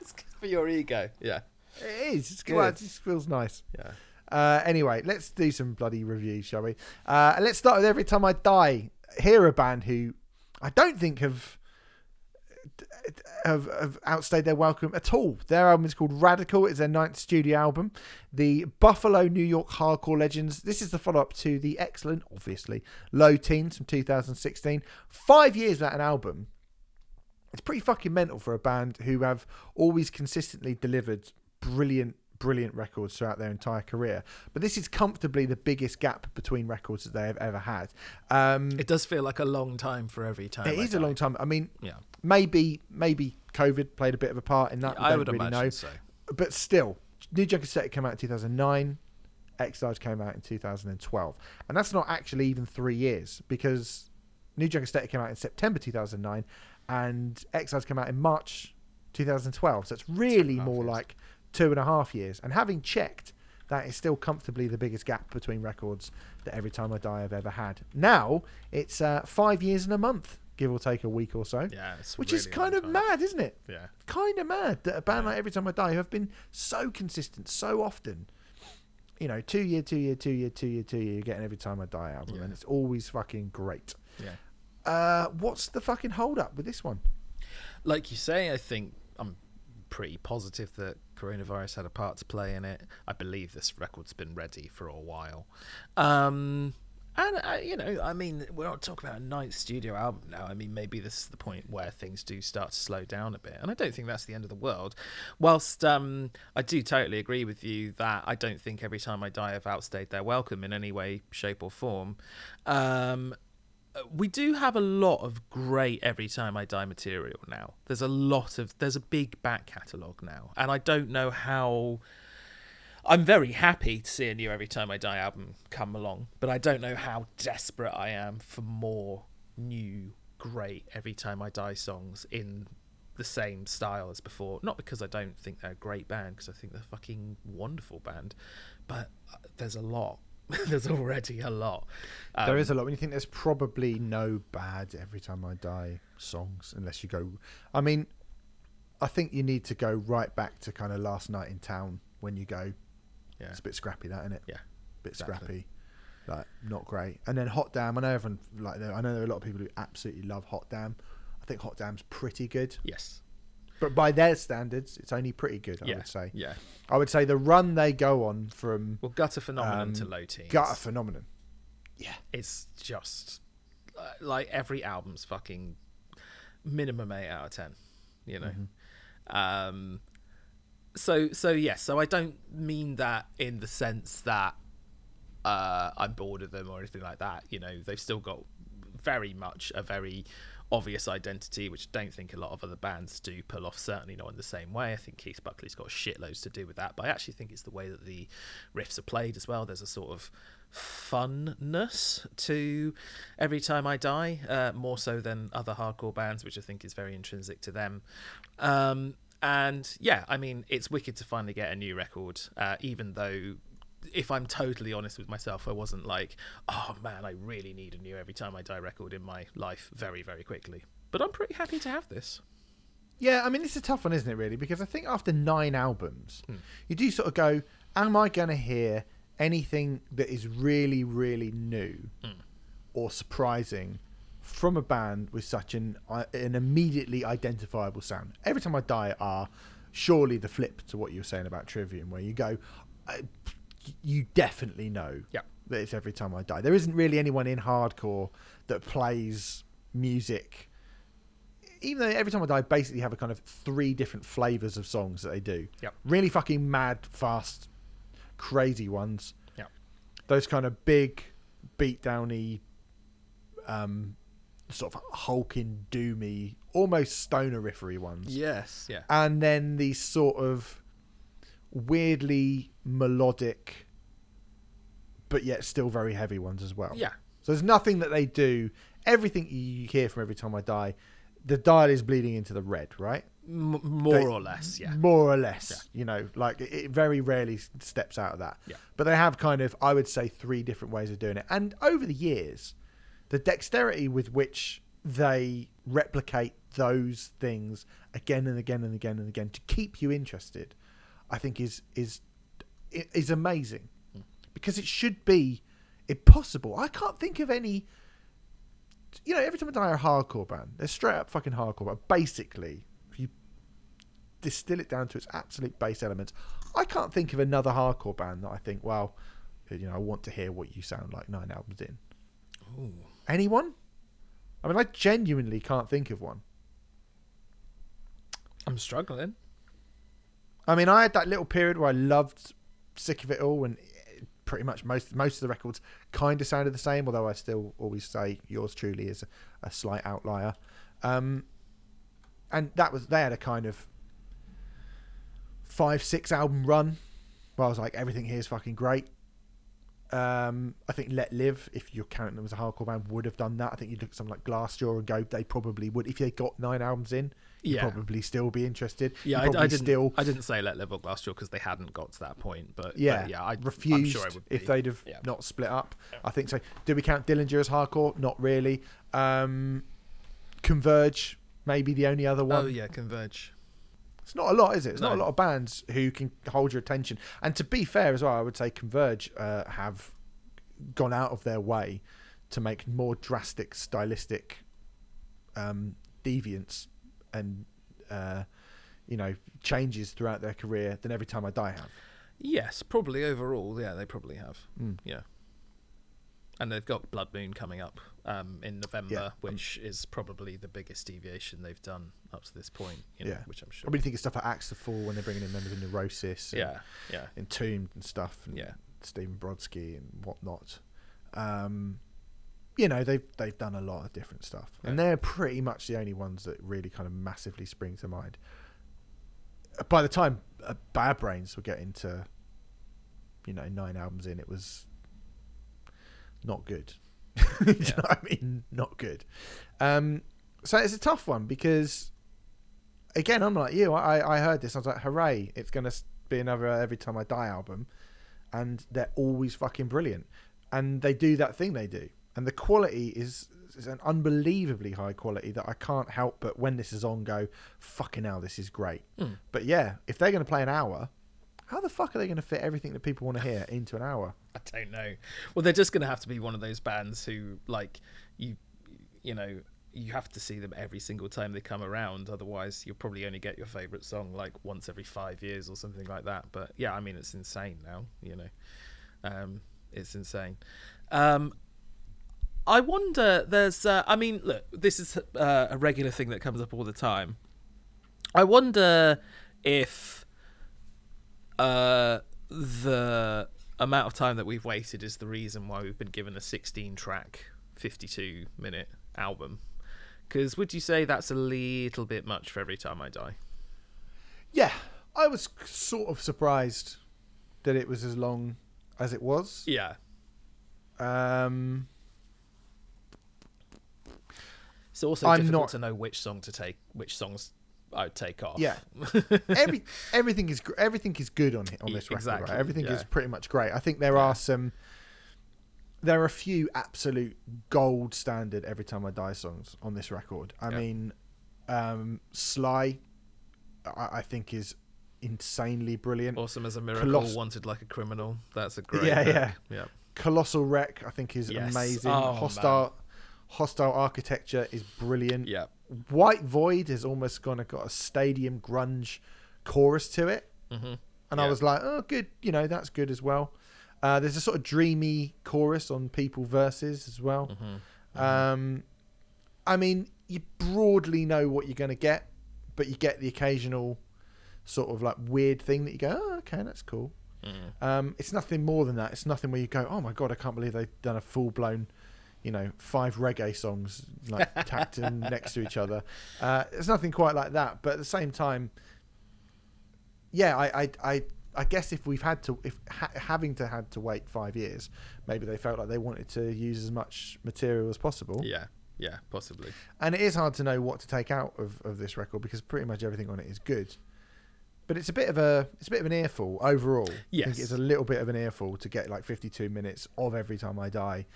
It's good for your ego. Yeah. It is. It's good. Good. It just feels nice. Yeah. Uh, anyway, let's do some bloody reviews, shall we? Uh, let's start with Every Time I Die. Here, a band who I don't think have, have have outstayed their welcome at all. Their album is called Radical. It's their ninth studio album. The Buffalo, New York hardcore legends. This is the follow up to the excellent, obviously, Low Teens from 2016. Five years without an album. It's pretty fucking mental for a band who have always consistently delivered brilliant, brilliant records throughout their entire career. But this is comfortably the biggest gap between records that they have ever had. Um, It does feel like a long time for every time. it I is a long time. I mean, Yeah. maybe maybe COVID played a bit of a part in that. we I would really imagine know. so. But still, New Junk Aesthetic came out in 2009. Ex Lives came out in 2012, and that's not actually even three years because New Junk Aesthetic came out in September 2009, and Ex Lives came out in March 2012. So it's really more like two and a half years. And having checked, that is still comfortably the biggest gap between records that Every Time I Die I've ever had. Now it's uh, five years and a month, give or take a week or so, Yeah. Which really is kind of time. mad, isn't it? Yeah. kind of mad that a band like Every Time I Die, who have been so consistent so often, you know, two year, two year, two year, two year, two year, you're getting Every Time I Die album, Yeah. and it's always fucking great. Yeah. Uh, what's the fucking hold up with this one? like you say, I think I'm pretty positive that coronavirus had a part to play in it. I believe this record's been ready for a while. Um, and, uh, you know, I mean, we're not talking about a ninth studio album now. I mean, maybe this is the point where things do start to slow down a bit. And I don't think that's the end of the world. Whilst um, I do totally agree with you that I don't think every time I die I've outstayed their welcome in any way, shape, or form. Um, we do have a lot of great every time I die material now. There's a lot of there's a big back catalogue now, and I don't know how. I'm very happy to see a new Every Time I Die album come along, but I don't know how desperate I am for more new great Every Time I Die songs in the same style as before. Not because I don't think they're a great band, because I think they're a fucking wonderful band, but uh, there's a lot. there's already a lot. there Um, is a lot. When you think there's probably no bad Every Time I Die songs, unless you go. I mean, I think you need to go right back to kind of Last Night in Town when you go. Yeah. It's a bit scrappy, that isn't it? Yeah, a bit exactly. scrappy, like not great. And then Hot Damn, I know everyone like I know there are a lot of people who absolutely love Hot Damn. I think Hot Damn's pretty good, Yes. But by their standards, it's only pretty good. I yeah. would say. Yeah. I would say the run they go on from Well, gutter phenomenon Um, to low teens. Gutter Phenomenon. Yeah, it's just uh, like every album's fucking minimum eight out of ten. You know. Mm-hmm. Um. So so yes. So I don't mean that in the sense that uh, I'm bored of them or anything like that. You know, they've still got very much a very obvious identity, which I don't think a lot of other bands do pull off. Certainly not in the same way. I think Keith Buckley's got shitloads to do with that, but I actually think it's the way that the riffs are played as well. There's a sort of funness to Every Time I Die, uh, more so than other hardcore bands, which I think is very intrinsic to them. Um, and yeah, I mean, it's wicked to finally get a new record, uh, even though if I'm totally honest with myself, I wasn't like, oh man, I really need a new Every Time I Die record in my life very, very quickly. But I'm pretty happy to have this. yeah. I mean, it's a tough one, isn't it? Really, because I think after nine albums, Hmm. you do sort of go, "Am I going to hear anything that is really, really new Hmm. or surprising?" From a band with such an uh, an immediately identifiable sound. Every time I die are surely the flip to what you were saying about Trivium, where you go, I, you definitely know Yeah. that it's every time I die. There isn't really anyone in hardcore that plays music. Even though every time I die, I basically have a kind of three different flavors of songs that they do. Yep. Really fucking mad, fast, crazy ones. Yeah. Those kind of big, beatdowny, um, sort of hulking, doomy, almost stoner riffery ones Yes. Yeah. and then these sort of weirdly melodic but yet still very heavy ones as well. Yeah. So there's nothing that they do. Everything you hear from every time I die, the dial is bleeding into the red, right? M- more They- or less. Yeah. More or less. Yeah. You know, like it- very rarely steps out of that. Yeah. But they have kind of, I would say, three different ways of doing it. And over the years, the dexterity with which they replicate those things again and again and again and again to keep you interested, I think is is is amazing because it should be impossible. I can't think of any. You know, every time I die, a hardcore band. They're straight up fucking hardcore. But basically, if you distill it down to its absolute base elements, I can't think of another hardcore band that I think, well, you know, I want to hear what you sound like nine albums in. Ooh. Anyone? I mean, I genuinely can't think of one. I'm struggling. I mean, I had that little period where I loved Sick of It All, and pretty much most most of the records kind of sounded the same. Although I still always say yours truly is a, a slight outlier. Um, and that was they had a kind of five six album run where I was like, everything here is fucking great. Um, I think Letlive, if you're counting them as a hardcore band, would have done that. I think you'd look at something like Glassjaw and go, they probably would. If they got nine albums in, Yeah. probably still be interested. Yeah, I, I didn't. still I didn't say Letlive Glassjaw because they hadn't got to that point. But yeah, but yeah, I refused I'm sure I if they'd have Yeah. not split up. I think so. Do we count Dillinger as hardcore? Not really. Um, Converge, maybe the only other one. Oh yeah, Converge. It's not a lot, is it? It's not a lot of bands who can hold your attention. And to be fair as well, I would say Converge uh, have gone out of their way to make more drastic stylistic um, deviance and uh, you know changes throughout their career than every time I die have. Yes, probably overall. Yeah, they probably have. Mm. Yeah. And they've got Blood Moon coming up um, in November, Yeah. which is probably the biggest deviation they've done up to this point. You know, Yeah. which I'm I sure. mean, you think of stuff like Axe to Fall when they're bringing in members of Neurosis, and yeah, yeah, Entombed and stuff, and Yeah. Stephen Brodsky and whatnot. Um, you know, they've they've done a lot of different stuff, and they're pretty much the only ones that really kind of massively spring to mind. By the time uh, Bad Brains were getting to, you know, nine albums in, it was not good. You Yeah. know what I mean? Not good. Um, so it's a tough one because, again, I'm like you. I, I heard this. I was like, hooray! It's going to be another Every Time I Die album. And they're always fucking brilliant. And they do that thing they do. And the quality is, is an unbelievably high quality that I can't help but when this is on go, fucking hell, this is great. Mm. But yeah, if they're going to play an hour, How the fuck are they going to fit everything that people want to hear into an hour? I don't know. Well, they're just going to have to be one of those bands who, like, you, you know, you have to see them every single time they come around. Otherwise, you'll probably only get your favorite song like once every five years or something like that. But yeah, I mean, it's insane now. You know, um, it's insane. Um, I wonder. There's. Uh, I mean, look, this is uh, a regular thing that comes up all the time. I wonder if uh, the amount of time that we've waited is the reason why we've been given a 16 track, 52 minute album. Because would you say that's a little bit much for every time I die? Yeah, I was sort of surprised that it was as long as it was. Yeah. Um, It's also I'm difficult not- to know which song to take, which songs I would take off. Yeah. every everything is everything is good on on this record. exactly, Right? Everything yeah. is pretty much great. I think there Yeah. are some. There are a few absolute gold standard "Every Time I Die" songs on this record. I Yeah. mean, um, "Sly," I, I think is insanely brilliant. Awesome as a miracle, Coloss- wanted like a criminal. That's a great. Yeah, hook. yeah. yeah. "Colossal Wreck" I think is Yes. amazing. Oh, "Hostile," "Hostile Architecture" is brilliant. Yeah. White Void has almost of got a stadium grunge chorus to it. hmm And I was like, oh, good, you know, that's good as well. Uh, there's a sort of dreamy chorus on People Verses as well. hmm Um, I mean, you broadly know what you're going to get, but you get the occasional sort of like weird thing that you go, oh, okay, that's cool. hmm Um, it's nothing more than that. It's nothing where you go, oh my god, I can't believe they've done a full blown, you know, five reggae songs like tacked in next to each other. Uh, it's nothing quite like that, but at the same time, yeah, I, I, I, I guess if we've had to, if ha- having to had to wait five years, maybe they felt like they wanted to use as much material as possible. Yeah. Yeah. Possibly. And it is hard to know what to take out of, of this record because pretty much everything on it is good. But it's a bit of a it's a bit of an earful overall. I Yes. think it's a little bit of an earful to get like 52 minutes of every time I die,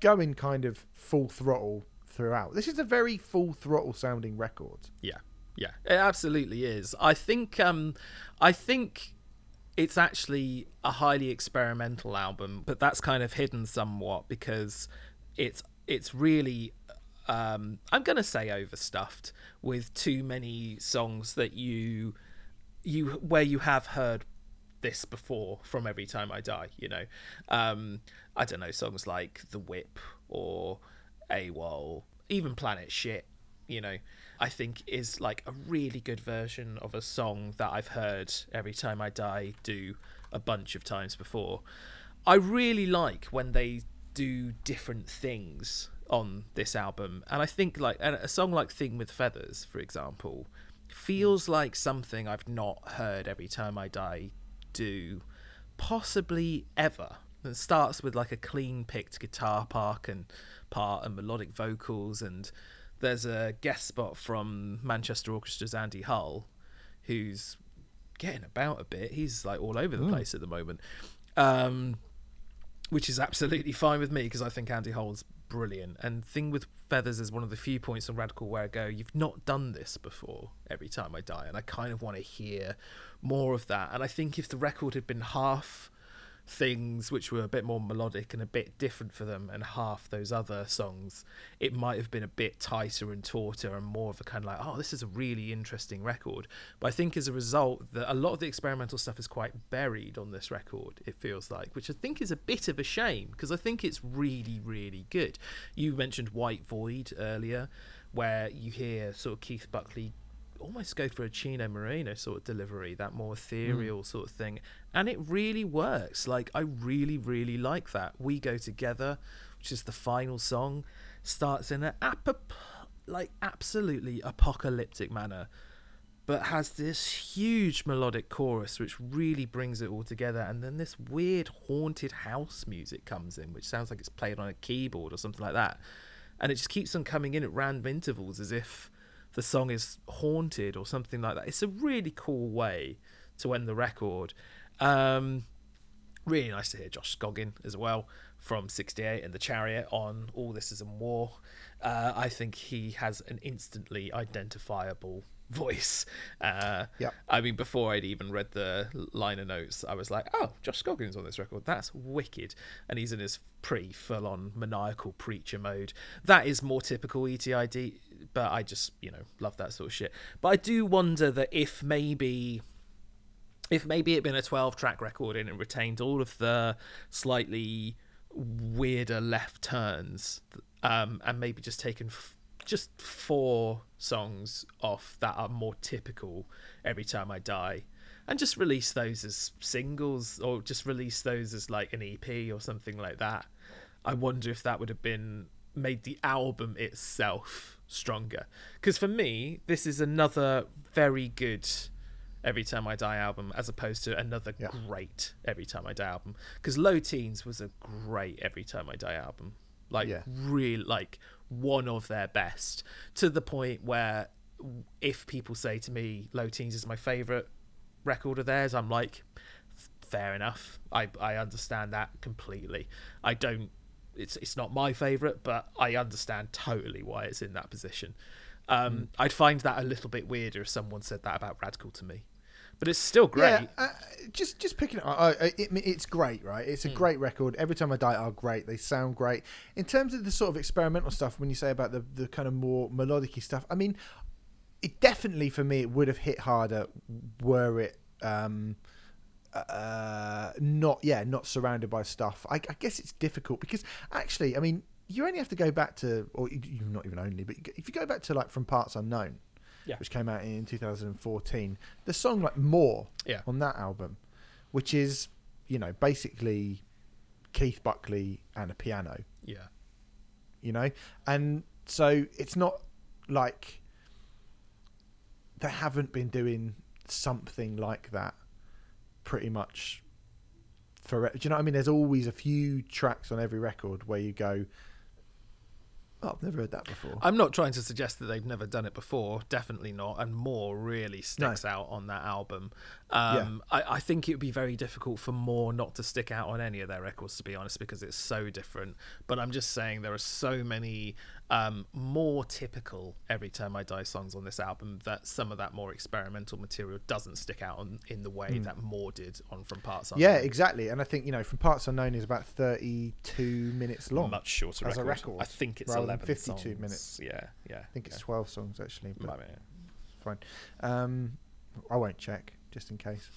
going kind of full throttle throughout. This is a very full throttle sounding record. Yeah, yeah, it absolutely is. I think, um, I think it's actually a highly experimental album, but that's kind of hidden somewhat because it's it's really, um, I'm gonna say overstuffed with too many songs that you you where you have heard this before from every time I die, you know. Um, I don't know, songs like The Whip or AWOL, even Planet Shit, you know, I think is like a really good version of a song that I've heard every time I die do a bunch of times before. I really like when they do different things on this album, and I think like a song like Thing with Feathers, for example, feels like something I've not heard every time I die do possibly ever. It starts with like a clean picked guitar part and part and melodic vocals and there's a guest spot from Manchester Orchestra's Andy Hull who's getting about a bit. He's like all over the place at the moment. Um which is absolutely fine with me because I think Andy Hull's brilliant. And thing with feathers is one of the few points on Radical where I go, you've not done this before. Every time I die, and I kind of want to hear more of that. And I think if the record had been half things which were a bit more melodic and a bit different for them and half those other songs it might have been a bit tighter and tauter and more of a kind of like oh this is a really interesting record. But i think as a result that a lot of the experimental stuff is quite buried on this record it feels like which i think is a bit of a shame because i think it's really really good. You mentioned white void earlier where you hear sort of keith buckley almost go for a Chino Moreno sort of delivery, that more hmm. ethereal sort of thing. And it really works. Like I really, really like that. We Go Together, which is the final song, starts in an apop- like absolutely apocalyptic manner, but has this huge melodic chorus which really brings it all together. And then this weird haunted house music comes in, which sounds like it's played on a keyboard or something like that. And it just keeps on coming in at random intervals as if the song is haunted or something like that. It's a really cool way to end the record. Um, really nice to hear Josh Scoggin as well from 68 and The Chariot on All This Is a War. Uh, I think he has an instantly identifiable voice. Uh, Yeah. I mean, before I'd even read the liner notes, I was like, "Oh, Josh Scoggins on this record. That's wicked." And he's in his pretty full-on maniacal preacher mode. That is more typical ETID, but I just, you know, love that sort of shit. But I do wonder that if maybe if maybe it'd been a 12 track record and it retained all of the slightly weirder left turns um, and maybe just taken f- just four songs off that are more typical every time I die and just release those as singles or just release those as like an EP or something like that. I wonder if that would have been made the album itself stronger. Because for me, this is another very good Every Time I Die album as opposed to another Yeah. great Every Time I Die album. Because Low Teens was a great Every Time I Die album. Like, Yeah. really, like one of their best to the point where if people say to me Low Teens is my favorite record of theirs, I'm like, fair enough. I I understand that completely. I don't. It's it's not my favorite, but I understand totally why it's in that position. Um, Mm. I'd find that a little bit weirder if someone said that about Radical to me, but it's still great. Yeah, uh, just just picking it. I, I, it. It's great, right? It's a Hmm. great record. Every time I die, are great. They sound great. In terms of the sort of experimental stuff, when you say about the the kind of more melodic stuff, I mean, it definitely for me it would have hit harder were it um uh not yeah not surrounded by stuff. I, I guess it's difficult because actually, I mean, you only have to go back to, or you not even only, but if you go back to like from Parts Unknown, Yeah. which came out in 2014, the song like More Yeah. on that album, which is you know basically Keith Buckley and a piano, yeah, you know, and so it's not like they haven't been doing something like that pretty much for do you know what I mean? There's always a few tracks on every record where you go, oh, I've never heard that before. I'm not trying to suggest that they've never done it before. Definitely not. And more really sticks out on that album. Um, I, I think it would be very difficult for more not to stick out on any of their records, to be honest, because it's so different. But I'm just saying there are so many um, more typical Every Time I Die songs on this album that some of that more experimental material doesn't stick out on, in the way that more did on From Parts Unknown. yeah, exactly. And I think you know, from Parts Unknown is about 32 minutes long. Much shorter as a record. record, I think it's rather than 11 52 songs. minutes. Yeah, yeah. I think it's 12 songs actually, but fine. Um, I won't check just in case.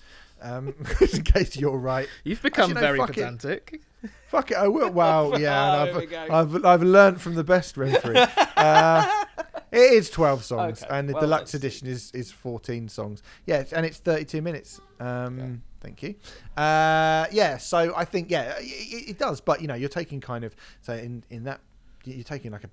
Um, in case you're right. You've become no, very fuck it. pedantic. Fuck it, I will. Well, yeah, Oh, and. I've, I've I've learned from the best referee. uh, it is twelve songs, Okay, and the well, deluxe edition is is fourteen songs. Yeah, and it's thirty-two minutes. Um, Thank you. Uh, yeah, so I think yeah, it, it it does, but you know, you're taking kind of so in in that you're taking like a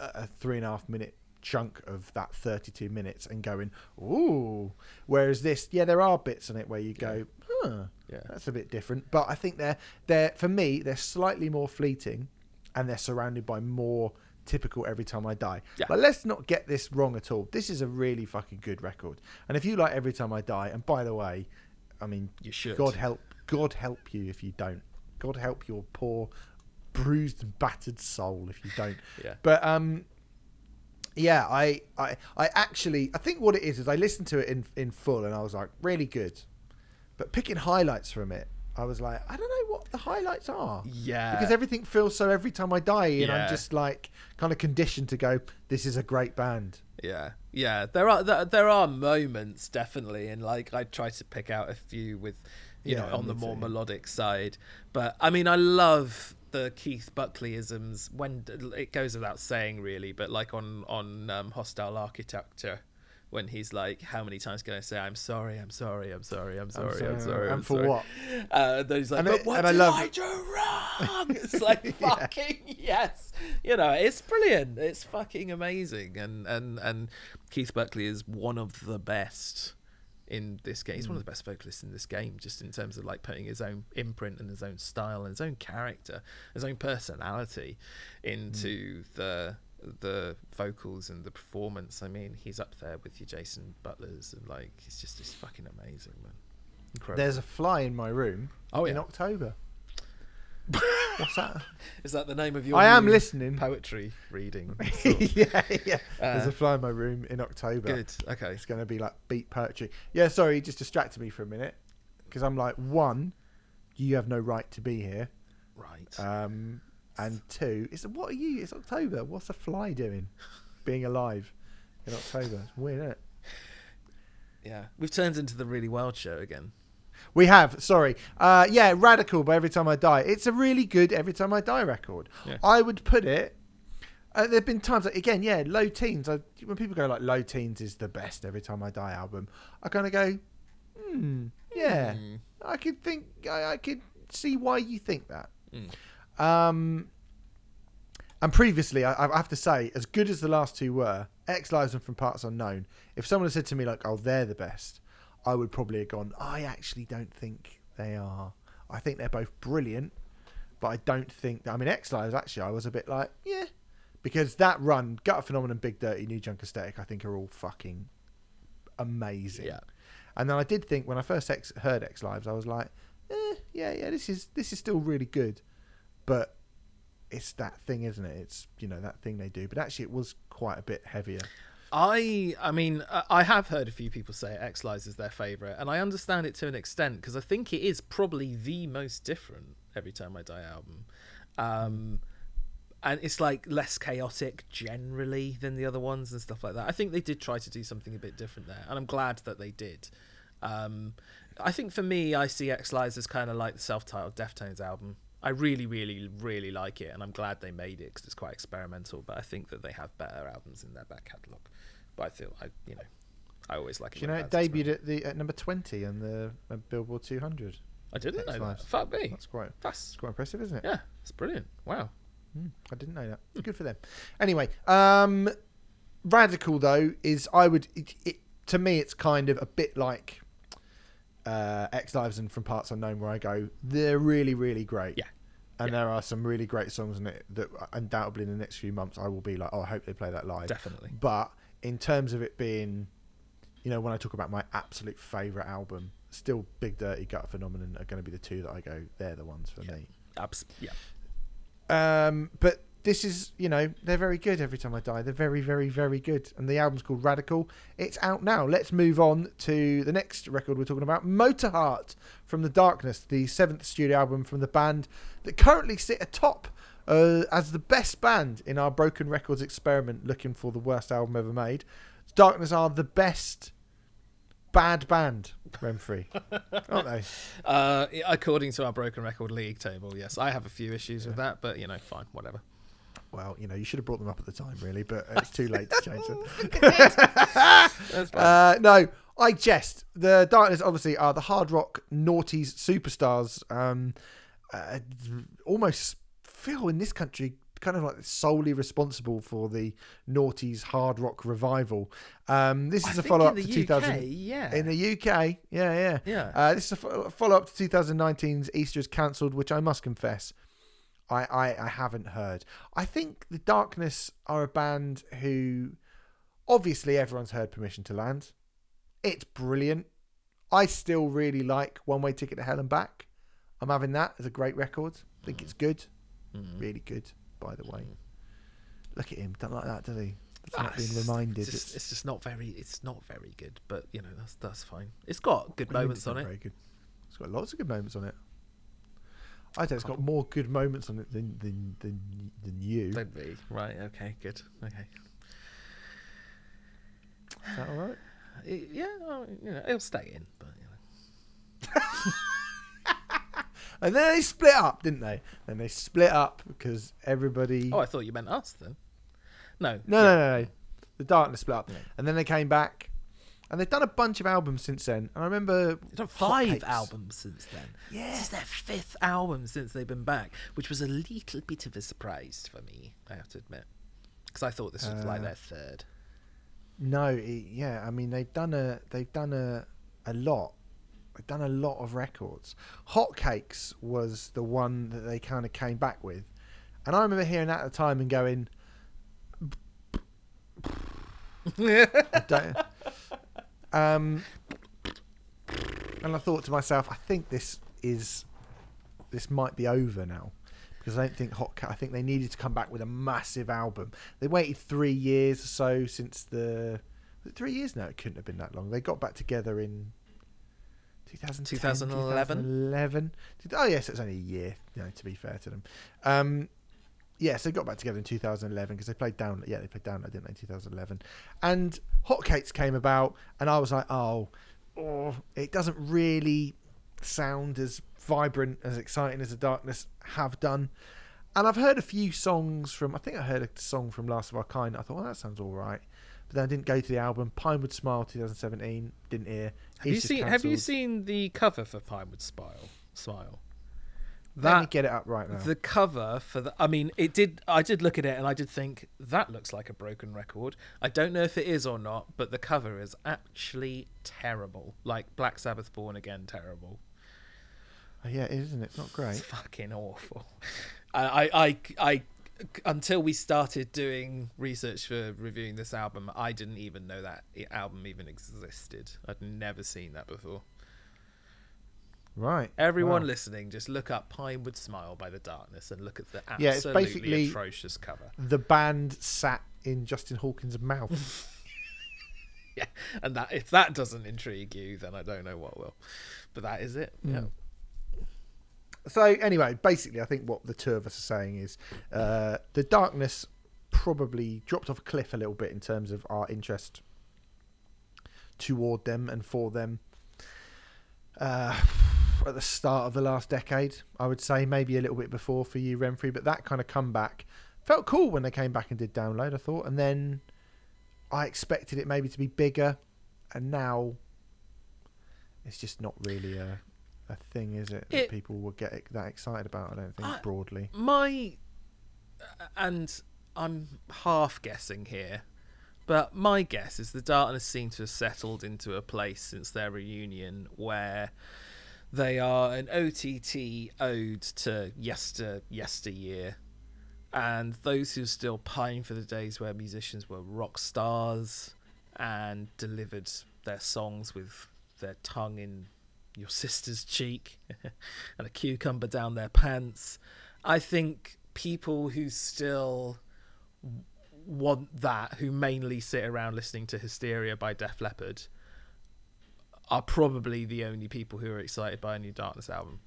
a three and a half minute chunk of that 32 minutes and going ooh whereas this yeah there are bits in it where you go huh Yeah. that's a bit different but i think they're they're for me they're slightly more fleeting and they're surrounded by more typical every time i die Yeah. but let's not get this wrong at all this is a really fucking good record and if you like every time i die and by the way i mean You should. god help god help you if you don't god help your poor bruised and battered soul if you don't Yeah. but um yeah i i i actually i think what it is is i listened to it in in full and i was like really good but picking highlights from it i was like i don't know what the highlights are Yeah. because everything feels so every time i die and Yeah. i'm just like kind of conditioned to go this is a great band Yeah, yeah. There are there, there are moments definitely, and like I try to pick out a few with, you Yeah, know, on the more too. melodic side. But I mean, I love the Keith Buckleyisms. When it goes without saying, really, but like on on um, Hostile Architecture. When he's like, "How many times can I say I'm sorry? I'm sorry. I'm sorry. I'm sorry. I'm sorry, sorry." and I'm for sorry." what? Uh, then he's like, And "But I- what and I did love- I do wrong?" It's like fucking yes, you know, it's brilliant. It's fucking amazing, and and and Keith Buckley is one of the best in this game. He's one of mm. the best vocalists in this game, just in terms of like putting his own imprint and his own style and his own character, his own personality into mm. the the vocals and the performance. I mean, he's up there with your Jason Butlers, and like he's just he's fucking amazing, man. Incredible. there's a fly in my room Oh, in yeah. october What's that? Is that the name of your? I am listening. Poetry reading. yeah, yeah. There's Uh, a fly in my room in October. Good. Okay. It's going to be like beat poetry. Yeah, sorry, you just distracted me for a minute because I'm like, one, you have no right to be here. Right. Um, and two, it's what are you? It's October. What's a fly doing? Being alive in October. It's weird, isn't it? yeah. We've turned into the really wild show again. We have, sorry. Uh, yeah, Radical by Every Time I Die. It's a really good Every Time I Die record. Yeah. I would put it. Uh, there have been times, like, again, yeah, Low Teens. I, when people go like Low Teens is the best Every Time I Die album, I kind of go, hmm, yeah, Hmm. I could think, I, I could see why you think that. Mm. Um, and previously, I, I have to say, as good as the last two were, Ex Lives and From Parts Unknown, if someone had said to me, like, oh, they're the best, I would probably have gone, I actually don't think they are. I think they're both brilliant, but I don't think, I mean, Ex Lives, actually, I was a bit like, yeah. Because that run, Gut Phenomenon, Big Dirty, New Junk Aesthetic, I think are all fucking amazing. Yeah. And then I did think when I first ex- heard Ex Lives, I was like, eh, yeah, yeah, this is this is still really good, but it's that thing, isn't it? It's you know that thing they do, but actually it was quite a bit heavier. I I mean I- have heard a few people say Ex Lives is their favorite, and I understand it to an extent because I think it is probably the most different Every Time I Die album, um, and it's like less chaotic generally than the other ones and stuff like that. I think they did try to do something a bit different there, and I'm glad that they did. Um, I think for me, I see Ex Lives as kind of like the self-titled Deftones album. I really, really, really like it, and I'm glad they made it because it's quite experimental. But I think that they have better albums in their back catalogue. But I feel, I you know, I always like it. Do you know it debuted at the at number twenty on the uh, Billboard 200. I didn't know that. Fuck me. That's quite That's quite impressive, isn't it? yeah, it's brilliant. Wow. Mm, I didn't know that. Good for them. Anyway, um, radical though is I would it, it, to me it's kind of a bit like uh, Ex Lives and From Parts Unknown, where I go they're really really great. Yeah. And Yeah. there are some really great songs in it that undoubtedly in the next few months I will be like, oh, I hope they play that live. Definitely. But in terms of it being, you know, when I talk about my absolute favourite album, still Big Dirty Gut Phenomenon are going to be the two that I go, they're the ones for Yeah. me. Abs- yeah. Um, but this is, you know, they're very good every time I die. They're very, very, very good. And the album's called Radical. It's out now. Let's move on to the next record we're talking about Motorheart from the Darkness, the seventh studio album from the band that currently sit atop uh, as the best band in our Broken Records experiment looking for the worst album ever made. Darkness are the best bad band, Remfry, aren't they? Uh, according to our Broken Record League table, yes, I have a few issues with that, but you know, fine, whatever. Well, you know, you should have brought them up at the time, really, but it's too late to change them. Uh, no, I jest. The Darkness obviously are the hard rock noughties superstars. Um, uh, almost feel in this country kind of like solely responsible for the noughties hard rock revival. Um, this is a follow up to the 2000 yeah. in the UK. Yeah, yeah. Yeah. Uh, this is a fo- follow up to 2019's Easter is cancelled, which I must confess. I, I, I haven't heard. I think the Darkness are a band who obviously everyone's heard Permission to Land. It's brilliant. I still really like One Way Ticket to Hell and Back. I'm having that as a great record. I think it's good. Mm. Really good, by the way. Look at him. Don't like that, does he? It's Ah, not being reminded. It's just, It's- it's just not very. It's not very good, but you know that's that's fine. It's got good What do you mean moments on it. Very good. It's got lots of good moments on it. I don't. It's got more good moments on it than than than, than you. Don't be right. Okay, good. Okay. Is that all right? It- yeah, well, you know, it'll stay in, but you know. And then they split up, didn't they? Then they split up because everybody. Oh, I thought you meant us then. No. no, yeah. no, no, no. The Darkness split up, Yeah. and then they came back, and they've done a bunch of albums since then. And I remember They've done five Hotcakes. albums since then. Yeah. This is their fifth album since they've been back, which was a little bit of a surprise for me, I have to admit. Because I thought this was like Uh, their third. No, it, yeah, I mean they've done a they've done a a lot. They've done a lot of records. Hotcakes was the one that they kind of came back with, and I remember hearing that at the time and going, I don't, um, and I thought to myself, I think this is this might be over now, because because I don't think Hot Cat. I think they needed to come back with a massive album. They waited three years or so since the three years. now. it couldn't have been that long. They got back together in 2010, 2011? 2011. Oh yes, it's only a year. You know, to be fair to them. Um, yes, they got back together in 2011 because they played down. Yeah, they played down. didn't they? 2011, and Hotcakes came about, and I was like, oh, oh, it doesn't really sound as vibrant, as exciting as the Darkness have done. And I've heard a few songs from. I think I heard a song from Last of Our Kind. I thought, well, that sounds all right. But then I didn't go to the album. Pinewood Smile 2017. Didn't hear. Have you seen Have you seen the cover for Pinewood Smile? Smile. Let me get it up right now. the cover for the. I mean, it did. I did look at it and I did think that looks like a broken record. I don't know if it is or not, but the cover is actually terrible. Like Black Sabbath Born Again, terrible. Oh, yeah, it is, isn't it? It's not It's great. fucking awful. I, I, I, I, until we started doing research for reviewing this album, I didn't even know that album even existed. I'd never seen that before. Right. Everyone Wow. listening, just look up "Pinewood Smile" by The Darkness and look at the Yeah, it's absolutely basically- atrocious cover. The band sat in Justin Hawkins' mouth. Yeah, and that if that doesn't intrigue you, then I don't know what will. But that is it. Hmm. Yeah. So anyway, basically, I think what the two of us are saying is uh, the darkness probably dropped off a cliff a little bit in terms of our interest toward them and for them. Uh, at the start of the last decade, I would say maybe a little bit before for you, Remfry, but that kind of comeback felt cool when they came back and did download. I thought, and then I expected it maybe to be bigger, and now it's just not really a a thing, is it? That It- people will get that excited about. I don't think I- broadly. My and I'm half guessing here, but my guess is the Darkness seem to have settled into a place since their reunion where they are an OTT ode to yester yesteryear, and those who still pine for the days where musicians were rock stars and delivered their songs with their tongue in your sister's cheek and a cucumber down their pants. I think people who still want that, who mainly sit around listening to Hysteria by Def Leppard, are probably the only people who are excited by a new Darkness album.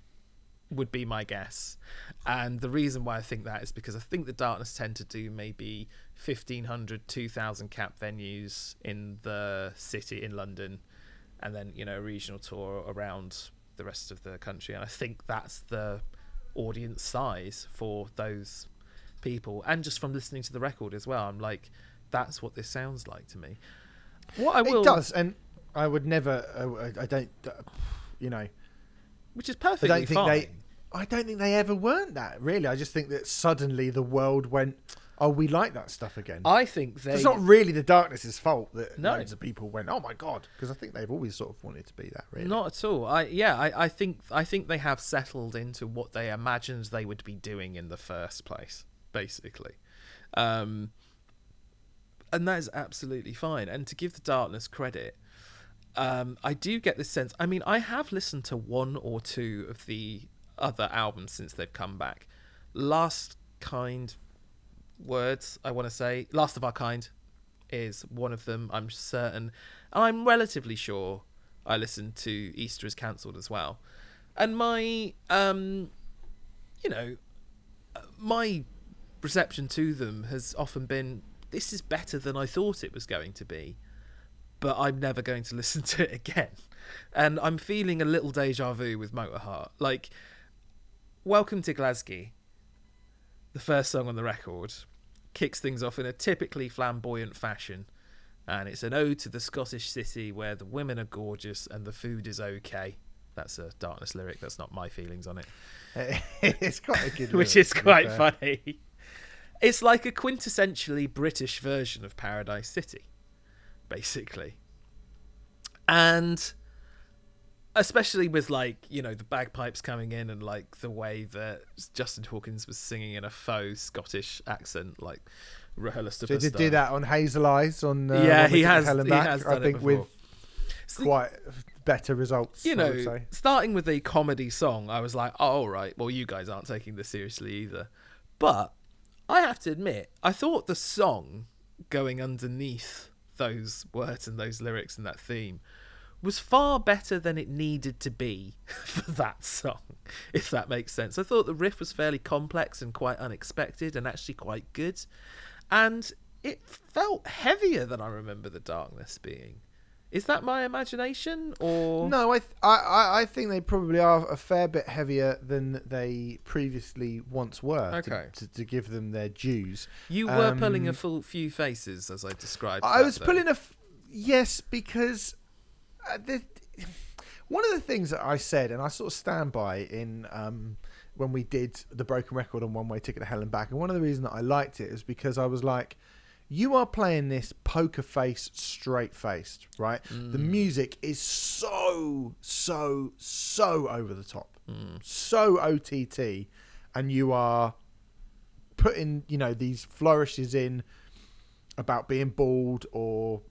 Would be my guess. And the reason why I think that is because I think the Darkness tend to do maybe 1,500, 2,000 cap venues in the city in London and then, you know, a regional tour around the rest of the country. And I think that's the audience size for those people. And just from listening to the record as well, I'm like, that's what this sounds like to me. What I will, It does, and I would never. I I don't. You know, which is perfectly I don't think fine. they. I don't think they ever weren't that. Really, I just think that suddenly the world went. Oh, we like that stuff again. I think they. it's not really the darkness's fault that No. loads of people went. Oh my god, because I think they've always sort of wanted to be that. Really, Not at all. I yeah, I, I think I think they have settled into what they imagined they would be doing in the first place, basically. Um and that is absolutely fine. And to give the darkness credit, um, I do get this sense. I mean, I have listened to one or two of the other albums since they've come back. Last Kind words, I want to say. Last of Our Kind is one of them, I'm certain. I'm relatively sure I listened to Easter is Cancelled as well. And my, um, you know, my reception to them has often been this is better than I thought it was going to be, but I'm never going to listen to it again. And I'm feeling a little deja vu with Motorheart. Like, Welcome to Glasgow, the first song on the record, kicks things off in a typically flamboyant fashion. And it's an ode to the Scottish city where the women are gorgeous and the food is okay. That's a Darkness lyric. That's not my feelings on it it's quite a good. which is quite fair. funny. It's like a quintessentially British version of Paradise City, basically. And especially with like, you know, the bagpipes coming in and like the way that Justin Hawkins was singing in a faux Scottish accent, like Rahula So he did do that on Hazel Eyes on. Uh, Yeah, he has- he has I think with quite better results. you I would know, say. starting with a comedy song, I was like, oh, all right, well, you guys aren't taking this seriously either. But I have to admit, I thought the song going underneath those words and those lyrics and that theme was far better than it needed to be for that song, if that makes sense. I thought the riff was fairly complex and quite unexpected and actually quite good. And it felt heavier than I remember the darkness being. Is that my imagination or No, I, th- I I think they probably are a fair bit heavier than they previously once were. to- Okay. To, to give them their dues. You were pulling a Um, full few faces, as I described. I was though. pulling a f- yes because uh, the, one of the things that I said and I sort of stand by in um, when we did the broken record on one way ticket to hell and back and one of the reasons that I liked it is because I was like you are playing this poker face straight faced right? The Mm. music is so so so over the top. So OTT and you are putting you know these flourishes in about being bald or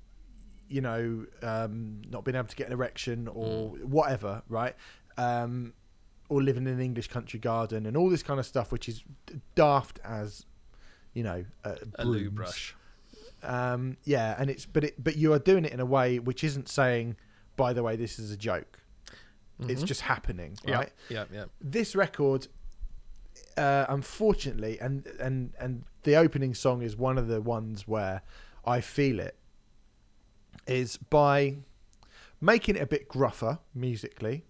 you know um, not being able to get an erection or whatever right um, or living in an english country garden and all this kind of stuff which is daft as you know uh, a loo brush. um, yeah and it's but it but you are doing it in a way which isn't saying by the way this is a joke it's Mhm. just happening yeah, right yeah, yeah. this record uh, unfortunately and and and the opening song is one of the ones where i feel it is by making it a bit gruffer musically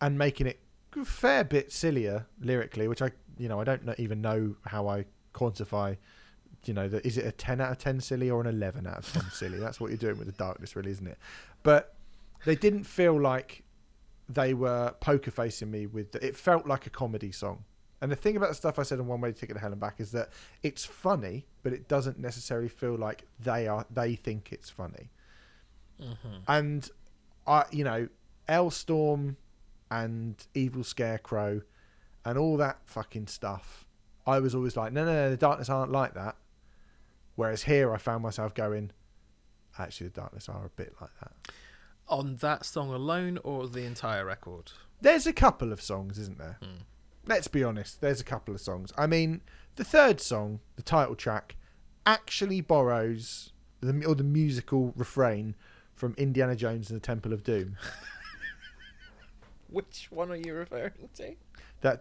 and making it a fair bit sillier lyrically which i you know i don't even know how i quantify you know is it a 10 out of 10 silly or an 11 out of 10 silly? That's what you're doing with the darkness really isn't it? But they didn't feel like they were poker facing me with the, it felt like a comedy song and the thing about the stuff i said on one way to ticket to hell and back is that it's funny but it doesn't necessarily feel like they are they think it's funny Mm-hmm. and i you know Alestorm and evil scarecrow and all that fucking stuff i was always like no no no the darkness aren't like that whereas here i found myself going actually the darkness are a bit like that On that song alone, or the entire record? There's a couple of songs, isn't there? Hmm. Let's be honest. There's a couple of songs. I mean, the third song, the title track, actually borrows the or the musical refrain from Indiana Jones and the Temple of Doom. Which one are you referring to? That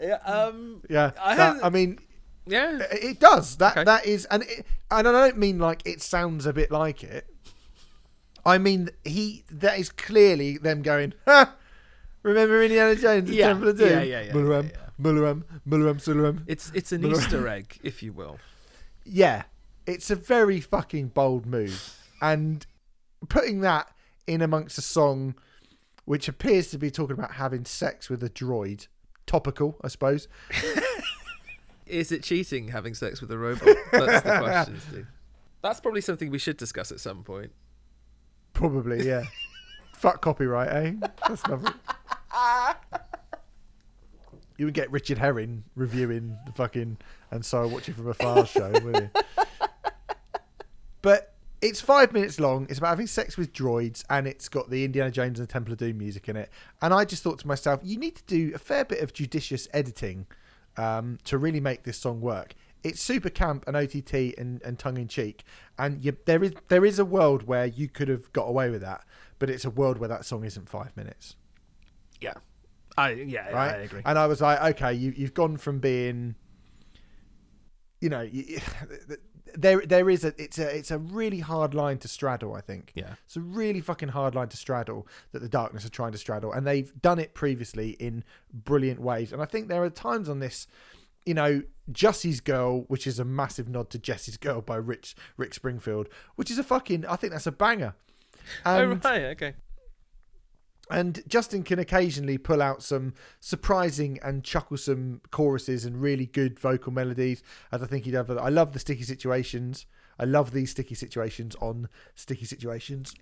yeah, um, yeah, I that- I mean, yeah. it it does. That Okay. that is, and it, and I don't mean like it sounds a bit like it. I mean he. That is clearly them going. Ha! Remember Indiana Jones, Yeah, Temple of Doom. yeah, yeah, yeah, Mularam, yeah, yeah. Mularam, Mularam, Sularam. It's it's an Easter egg, if you will. yeah, it's a very fucking bold move, and putting that in amongst a song which appears to be talking about having sex with a droid, topical, I suppose. Is it cheating having sex with a robot? That's the question, Steve. That's probably something we should discuss at some point. Probably, yeah. Fuck copyright, eh? That's lovely. You would get Richard Herring reviewing the fucking and so watching from afar show, wouldn't you? But it's five minutes long. It's about having sex with droids, and it's got the Indiana Jones and the Temple of Doom music in it. And I just thought to myself, you need to do a fair bit of judicious editing um, to really make this song work. It's super camp and OTT and, and tongue in cheek, and you, there is there is a world where you could have got away with that, but it's a world where that song isn't five minutes Yeah. I yeah, right? I agree. And I was like, okay, you you've gone from being, you know, you, there there is a it's a it's a really hard line to straddle. I think Yeah. it's a really fucking hard line to straddle that the darkness are trying to straddle, and they've done it previously in brilliant ways. And I think there are times on this. You know, Jussy's Girl, which is a massive nod to Jessie's Girl by Rich Rick Springfield, which is a fucking I think that's a banger. oh And right, okay. and Justin can occasionally pull out some surprising and chucklesome choruses and really good vocal melodies, as I think he does. I love the sticky situations. I love these sticky situations on sticky situations.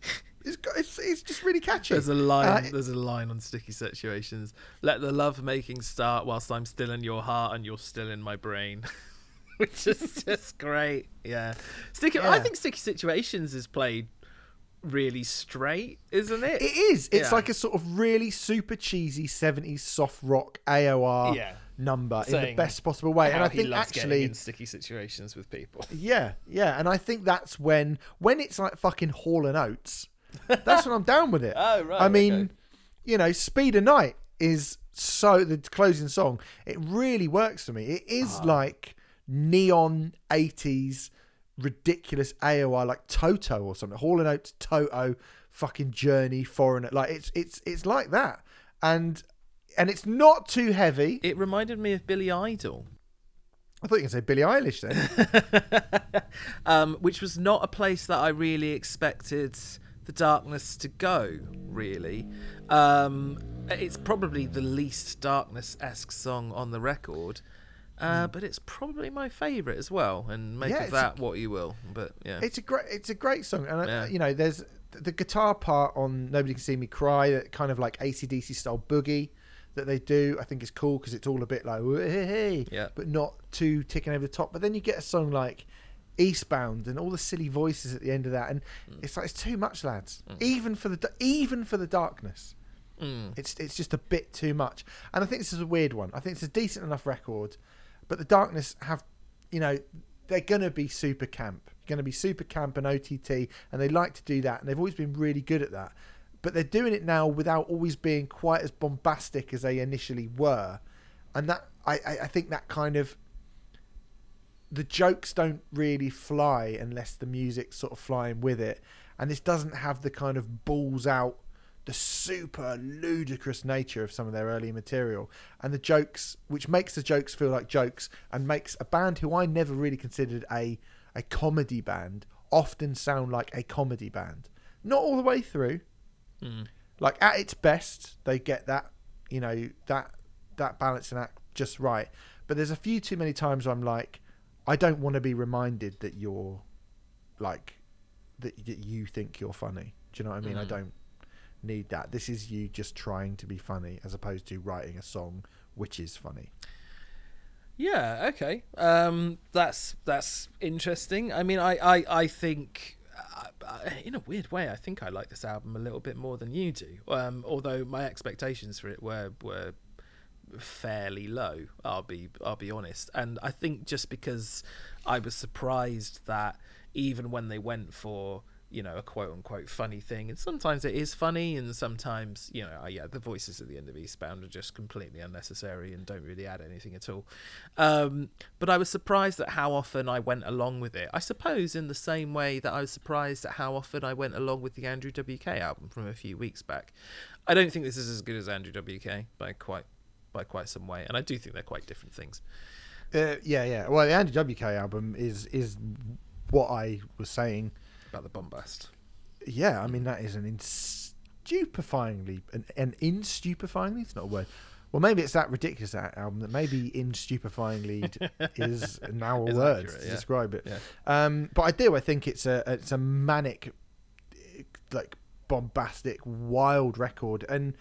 It's got, it's, it's just really catchy. There's a line. Uh, there's a line on sticky situations. Let the love making start whilst I'm still in your heart and you're still in my brain. which is just great. Yeah, sticky. I think Sticky Situations is played really straight, isn't it? It is. It's Yeah. like a sort of really super cheesy 70s soft rock AOR Yeah. number in the best possible way. And I think actually in sticky situations with people. Yeah, yeah, and I think that's when when it's like fucking Hall and Oates. That's when I'm down with it. Oh, right, I mean, okay. you know, Speed of Night is so the closing song. It really works for me. It is Ah. like neon '80s ridiculous AOR like Toto or something. Hall and Oates, Toto, fucking Journey, Foreigner. Like it's it's it's like that, and and it's not too heavy. It reminded me of Billy Idol. I thought you to say Billie Eilish then. um, which was not a place that I really expected the darkness to go. Really, um, it's probably the least darkness-esque song on the record, uh, but it's probably my favourite as well. And make Hmm. Yeah, of that what you will. But yeah, It's a great, it's a great song, and Yeah. uh, you know, there's the guitar part on "Nobody Can See Me Cry," that kind of like ACDC style boogie that they do. I think is cool because it's all a bit like hey, Yeah. but not too ticking over the top. But then you get a song like "Eastbound" and all the silly voices at the end of that, and Mm. it's like it's too much, lads. Even for the even for the darkness. Mm. It's it's just a bit too much, and I think this is a weird one. I think it's a decent enough record, but the Darkness have, you know, they're gonna be super camp, gonna be super camp and OTT, and they like to do that, and they've always been really good at that. But they're doing it now without always being quite as bombastic as they initially were, and that I I, I think that kind of the jokes don't really fly unless the music's sort of flying with it. And this doesn't have the kind of balls out, the super ludicrous nature of some of their early material. And the jokes, which makes the jokes feel like jokes and makes a band who I never really considered a, a comedy band often sound like a comedy band. Not all the way through. Mm. Like at its best, they get that, you know, that that balancing act just right. But there's a few too many times where I'm like, I don't want to be reminded that you're like that, that you think you're funny. Do you know what I mean? I Mm. don't need that. This is you just trying to be funny as opposed to writing a song which is funny. Yeah. Okay. Um, that's that's interesting. I mean, I I I think. Uh, uh, in a weird way, I think I like this album a little bit more than you do. Um, although my expectations for it were were fairly low. I'll be I'll be honest, and I think just because I was surprised that even when they went for you know a quote unquote funny thing, and sometimes it is funny, and sometimes you know uh, yeah the voices at the end of Eastbound are just completely unnecessary and don't really add anything at all. Um, but I was surprised at how often I went along with it. I suppose in the same way that I was surprised at how often I went along with the Andrew WK album from a few weeks back. I don't think this is as good as Andrew WK by quite by quite some way, and I do think they're quite different things. Uh, yeah, yeah. Well, the Andy WK album is is what I was saying. About the bombast. Yeah, I mean that is an in stupefyingly an, an in stupefyingly. It's not a word. Well, maybe it's that ridiculous that album that maybe in stupefyingly is now a Is word accurate, to yeah. describe it. Yeah. Um, but I do. I think it's a it's a manic, like bombastic, wild record, and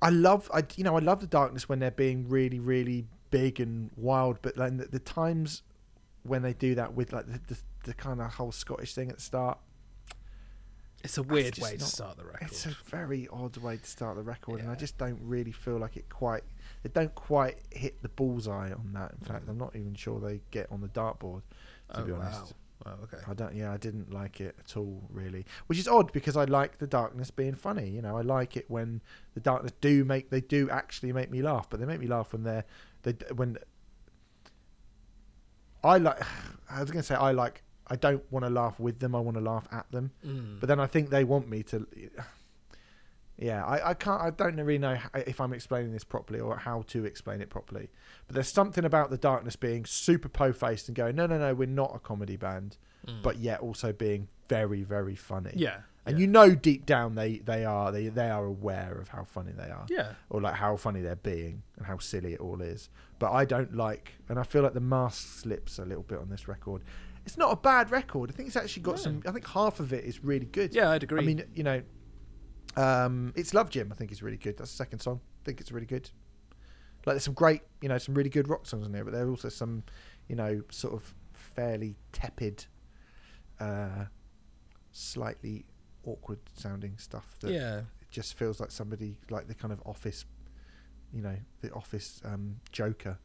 I love I you know I love the darkness when they're being really really big and wild, but then the, the times when they do that with like the, the, the kind of whole Scottish thing at the start. It's a weird way to start the record. It's a very odd way to start the record, and I just don't really feel like it quite. They don't quite hit the bullseye on that. In fact, Mm. I'm not even sure they get on the dartboard. To oh, be honest, Wow. Wow, okay. I don't. Yeah, I didn't like it at all, really. Which is odd because I like the darkness being funny. You know, I like it when the darkness do make they do actually make me laugh, but they make me laugh when they're they when. I like. I was gonna say I like. I don't want to laugh with them. I want to laugh at them. Mm. But then I think they want me to. Yeah, I, I can't. I don't really know if I'm explaining this properly or how to explain it properly. But there's something about the darkness being super po-faced and going, no, no, no, we're not a comedy band, Mm. but yet also being very, very funny. yeah. and yeah. you know deep down they they are they they are aware of how funny they are, Yeah. or like how funny they're being and how silly it all is. But I don't like, and I feel like the mask slips a little bit on this record. It's not a bad record. I think it's actually got No. some. I think half of it is really good. Yeah, I'd agree. I mean, you know, um, it's Love Jim. I think is really good. That's the second song. I think it's really good. Like there's some great, you know, some really good rock songs in there, but there are also some, you know, sort of fairly tepid, uh, slightly awkward sounding stuff that yeah. it just feels like somebody like the kind of office, you know, the office um, Joker.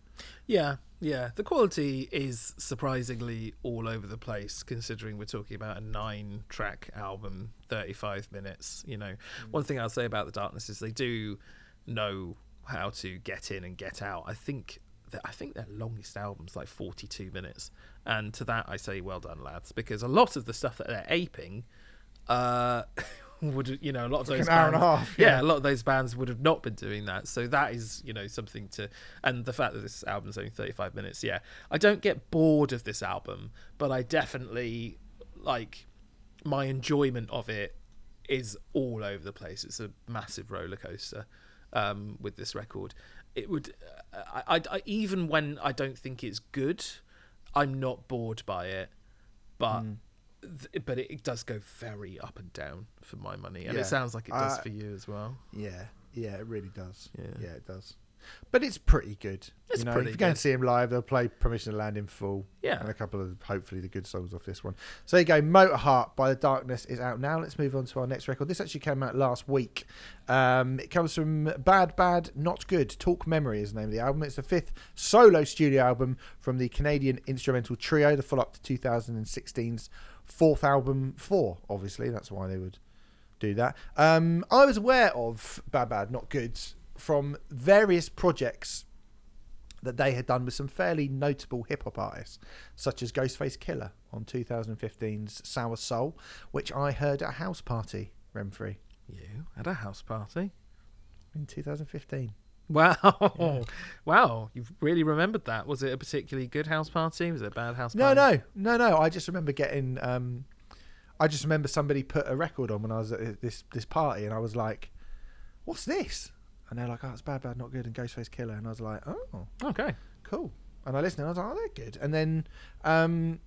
Yeah, yeah. The quality is surprisingly all over the place, considering we're talking about a nine-track album, thirty-five minutes. You know, one thing I'll say about the Darkness is they do know how to get in and get out. I think that I think their longest album's like forty-two minutes, and to that I say, well done, lads, because a lot of the stuff that they're aping, uh. Would you know a lot of Like those an hour and a half, yeah, yeah. a lot of those bands would have not been doing that. So that is, you know, something to. And the fact that this album's only 35 minutes, yeah. I don't get bored of this album, but I definitely, like, my enjoyment of it is all over the place. It's a massive roller coaster um, with this record. It would. I, I, I, even when I don't think it's good, I'm not bored by it. But. Mm. Th- But it, does go very up and down for my money, and Yeah. it sounds like it does Uh, for you as well. Yeah, yeah, it really does. Yeah. Yeah, it does. But it's pretty good. It's you know, pretty if you go and see him live, they'll play Permission to Land in full. Yeah. And a couple of hopefully the good songs off this one. So there you go. Motorheart by the Darkness is out now. Let's move on to our next record. This actually came out last week. Um, it comes from Bad Bad Not Good. Talk Memory is the name of the album. It's the fifth solo studio album from the Canadian instrumental trio, the follow up to 2016's fourth album, Four. Obviously, that's why they would do that. Um, I was aware of Bad Bad Not Good from various projects that they had done with some fairly notable hip hop artists, such as Ghostface Killah on 2015's Sour Soul, which I heard at a house party, Remfry, You at a house party? in 2015. Wow, wow! You've really remembered that. Was it a particularly good house party? Was it a bad house No, party? No, no, no, no. I just remember getting. Um, I just remember somebody put a record on when I was at this this party, and I was like, "What's this?" And they're like, "Oh, it's bad, bad, not good," and Ghostface Killah, and I was like, "Oh, Okay. cool. And I listened and I was like, oh, they're good. And then um,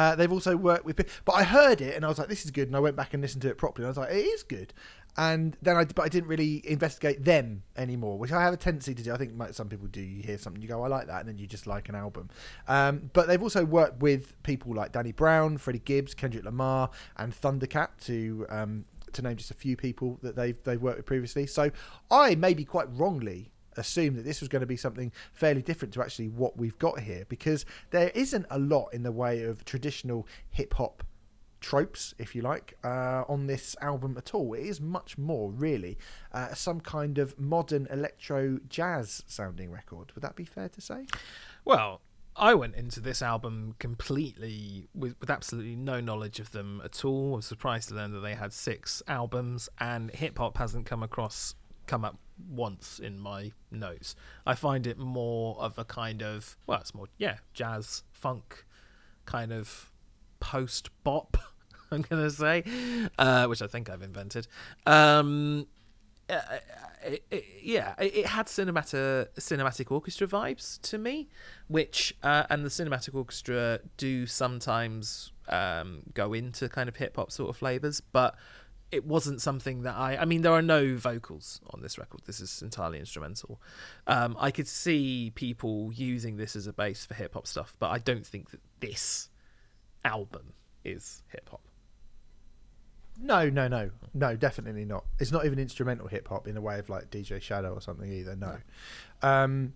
uh, they've also worked with, but I heard it and I was like, this is good. And I went back and listened to it properly. And I was like, it is good. And then I, but I didn't really investigate them anymore, which I have a tendency to do. I think some people do. You hear something, you go, I like that, and then you just like an album. Um, but they've also worked with people like Danny Brown, Freddie Gibbs, Kendrick Lamar, and Thundercat to um, to name just a few people that they've they've worked with previously. So I maybe quite wrongly assumed that this was going to be something fairly different to actually what we've got here because there isn't a lot in the way of traditional hip hop tropes, if you like, uh, on this album at all. It is much more, really, uh, some kind of modern electro jazz sounding record. Would that be fair to say? Well, I went into this album completely with, with absolutely no knowledge of them at all. I was surprised to learn that they had six albums, and hip hop hasn't come across come up once in my notes. I find it more of a kind of well, it's more yeah, jazz funk kind of post bop. I'm gonna say, uh, which I think I've invented. Um, uh, it, it, yeah, it, it had cinematic cinematic orchestra vibes to me, which uh, and the cinematic orchestra do sometimes um, go into kind of hip hop sort of flavors, but it wasn't something that I. I mean, there are no vocals on this record. This is entirely instrumental. Um, I could see people using this as a base for hip hop stuff, but I don't think that this album is hip hop. No, no, no, no, definitely not. It's not even instrumental hip hop in the way of like DJ Shadow or something either. No. Um,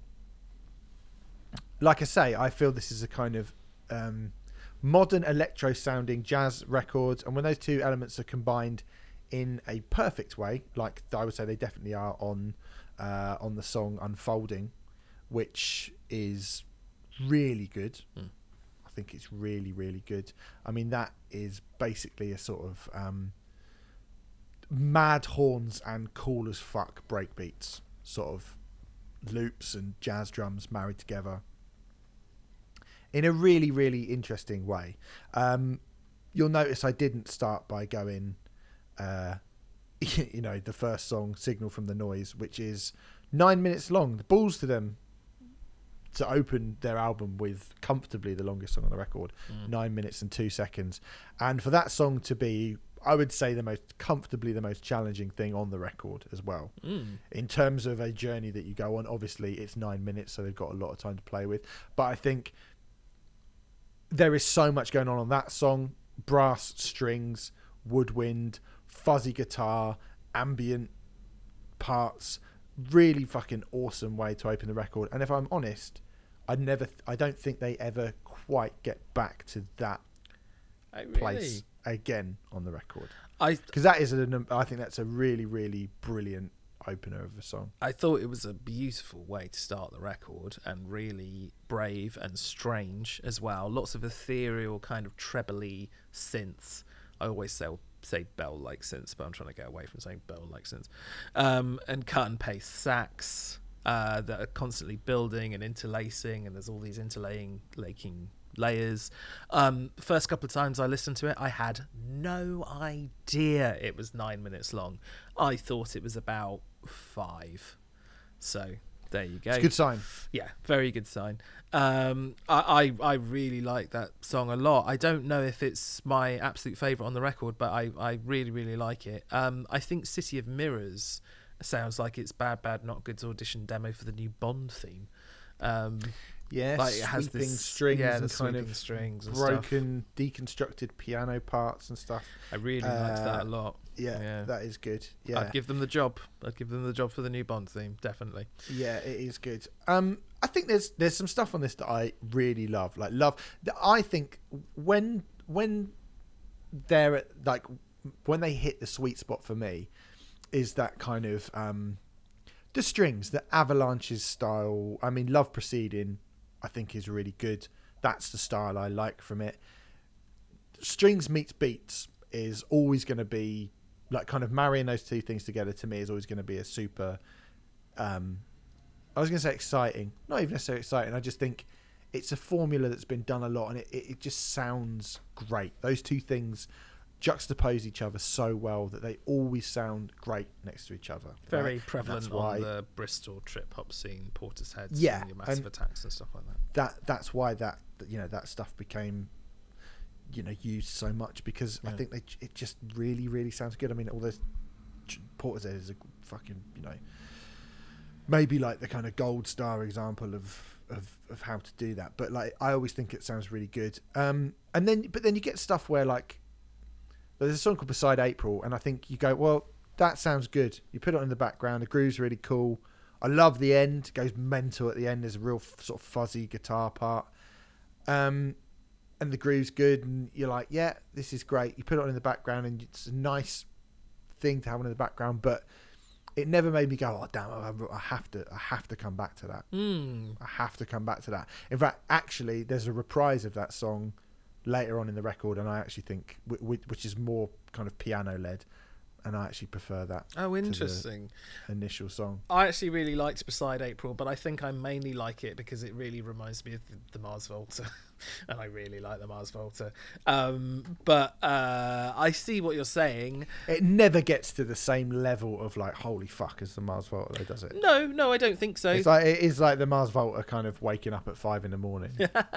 like I say, I feel this is a kind of um, modern electro sounding jazz record, and when those two elements are combined in a perfect way, like I would say they definitely are on uh, on the song "Unfolding," which is really good. Mm. I think it's really, really good. I mean, that is basically a sort of um, mad horns and cool as fuck breakbeats, sort of loops and jazz drums married together in a really, really interesting way. Um, you'll notice I didn't start by going, uh, you know, the first song, Signal from the Noise, which is nine minutes long. The balls to them to open their album with comfortably the longest song on the record, Mm. nine minutes and two seconds. And for that song to be, I would say the most comfortably the most challenging thing on the record as well. Mm. In terms of a journey that you go on, obviously it's nine minutes, so they've got a lot of time to play with. But I think there is so much going on on that song: brass, strings, woodwind, fuzzy guitar, ambient parts. Really fucking awesome way to open the record. And if I'm honest, I never, I don't think they ever quite get back to that I really, place again on the record I because that is a, I think that's a really, really brilliant opener of a song. I thought it was a beautiful way to start the record and really brave and strange as well. Lots of ethereal kind of trebly synths. I always say say bell like synths, but I'm trying to get away from saying bell like synths. Um, and cut and paste sax uh, that are constantly building and interlacing, and there's all these interlaying laking layers. Um, first couple of times I listened to it, I had no idea it was nine minutes long. I thought it was about five. So there you go. It's a good sign. Yeah, very good sign. Um, I, I I really like that song a lot. I don't know if it's my absolute favorite on the record, but I, I really really like it. Um, I think City of Mirrors sounds like it's Bad Bad Not Good's audition demo for the new Bond theme. Um, Yeah, like it has this strings yeah, and kind of strings and stuff. broken, deconstructed piano parts and stuff. I really liked that Uh, a lot. Yeah, Yeah. that is good. Yeah, I'd give them the job. I'd give them the job for the new Bond theme, definitely. yeah, it is good. Um, I think there's there's some stuff on this that I really love. Like love. I think when when they're at like when they hit the sweet spot for me is that kind of um the strings, the avalanches style. I mean, love proceeding. I think is really good. That's the style I like from it. Strings meets beats is always going to be like kind of marrying those two things together to me is always going to be a super um I was going to say exciting, not even necessarily exciting. I just think it's a formula that's been done a lot, and it, it, it just sounds great. Those two things juxtapose each other so well that they always sound great next to each other. Very right? Prevalent why on the Bristol trip hop scene, Portishead, Yeah, and your massive and- attacks and stuff like that. that that's why that, you know that stuff became you know used so much because I think they it just really really sounds good. I mean, all those Portishead is a fucking you know maybe like the kind of gold star example of of of how to do that. But like I always think it sounds really good. Um, and then but then you get stuff where like there's a song called Beside April, and I think you go well that sounds good. You put it in the background. The groove's really cool. I love the end. It goes mental at the end. There's a real f- sort of fuzzy guitar part. Um, and the groove's good, and you're like, yeah, this is great. You put it on in the background, and it's a nice thing to have on in the background. But it never made me go, oh damn, I, I have to, I have to come back to that. Mm. I have to come back to that. In fact, actually, there's a reprise of that song later on in the record, and I actually think, wh- wh- which is more kind of piano led, and I actually prefer that Oh, interesting. initial song. I actually really liked Beside April, but I think I mainly like it because it really reminds me of the, the Mars Volta, and I really like the Mars Volta. Um, but uh, I see what you're saying. It never gets to the same level of like holy fuck as the Mars Volta, though, does it? No, no, I don't think so. It's like it is like the Mars Volta kind of waking up at five in the morning,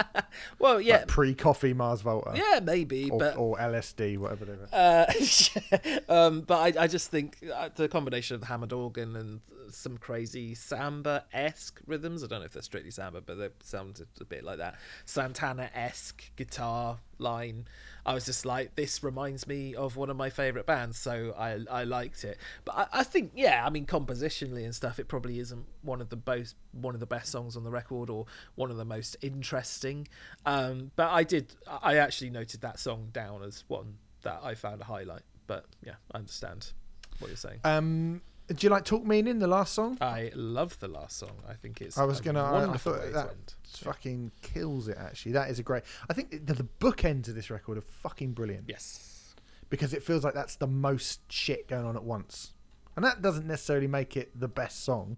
well, yeah, like pre-coffee Mars Volta, yeah, maybe, or, but or LSD, whatever they were. Uh, um, but I, I just think uh, the combination of the hammered organ and some crazy samba esque rhythms. I don't know if they're strictly samba, but they sound a bit like that. Santana esque guitar line. I was just like, this reminds me of one of my favorite bands, so I I liked it. But I, I think, yeah, I mean, compositionally and stuff, it probably isn't one of the most one of the best songs on the record or one of the most interesting. Um, but I did, I actually noted that song down as one that I found a highlight. But yeah, I understand what you're saying. Um, do you like Talk Meaning, the last song? I love the last song. I think it's I was gonna. I, I thought that fucking kills it. Actually, that is a great. I think the, the bookends of this record are fucking brilliant Yes. because it feels like that's the most shit going on at once, and that doesn't necessarily make it the best song,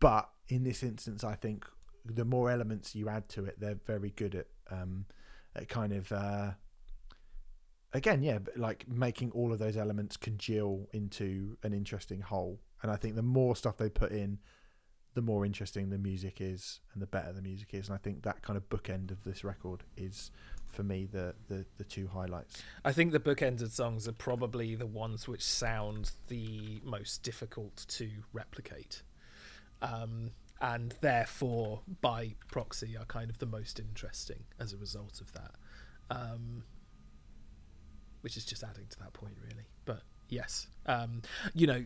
but in this instance, I think the more elements you add to it, they're very good at um, at kind of. Uh, again, yeah, but like making all of those elements congeal into an interesting whole. And I think the more stuff they put in, the more interesting the music is and the better the music is. And I think that kind of bookend of this record is for me the, the the two highlights. I think the bookended songs are probably the ones which sound the most difficult to replicate. Um, and therefore, by proxy, are kind of the most interesting as a result of that. Um, which is just adding to that point, really. But yes, um, you know,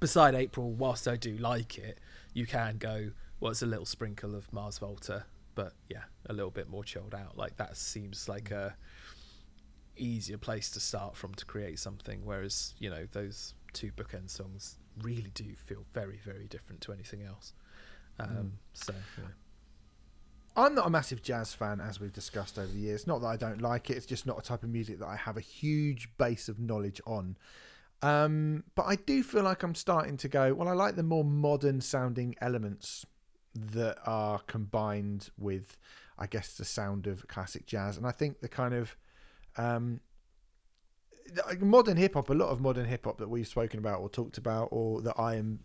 beside April, whilst I do like it, you can go, well, it's a little sprinkle of Mars Volta, but yeah, a little bit more chilled out. Like that seems like a easier place to start from to create something. Whereas you know those two bookend songs really do feel very very different to anything else. Um, Mm. So yeah. I'm not a massive jazz fan, as we've discussed over the years. Not that I don't like it; it's just not a type of music that I have a huge base of knowledge on. Um, but I do feel like I'm starting to go. Well, I like the more modern sounding elements that are combined with, I guess, the sound of classic jazz, and I think the kind of um, modern hip hop. A lot of modern hip hop that we've spoken about or talked about, or that I am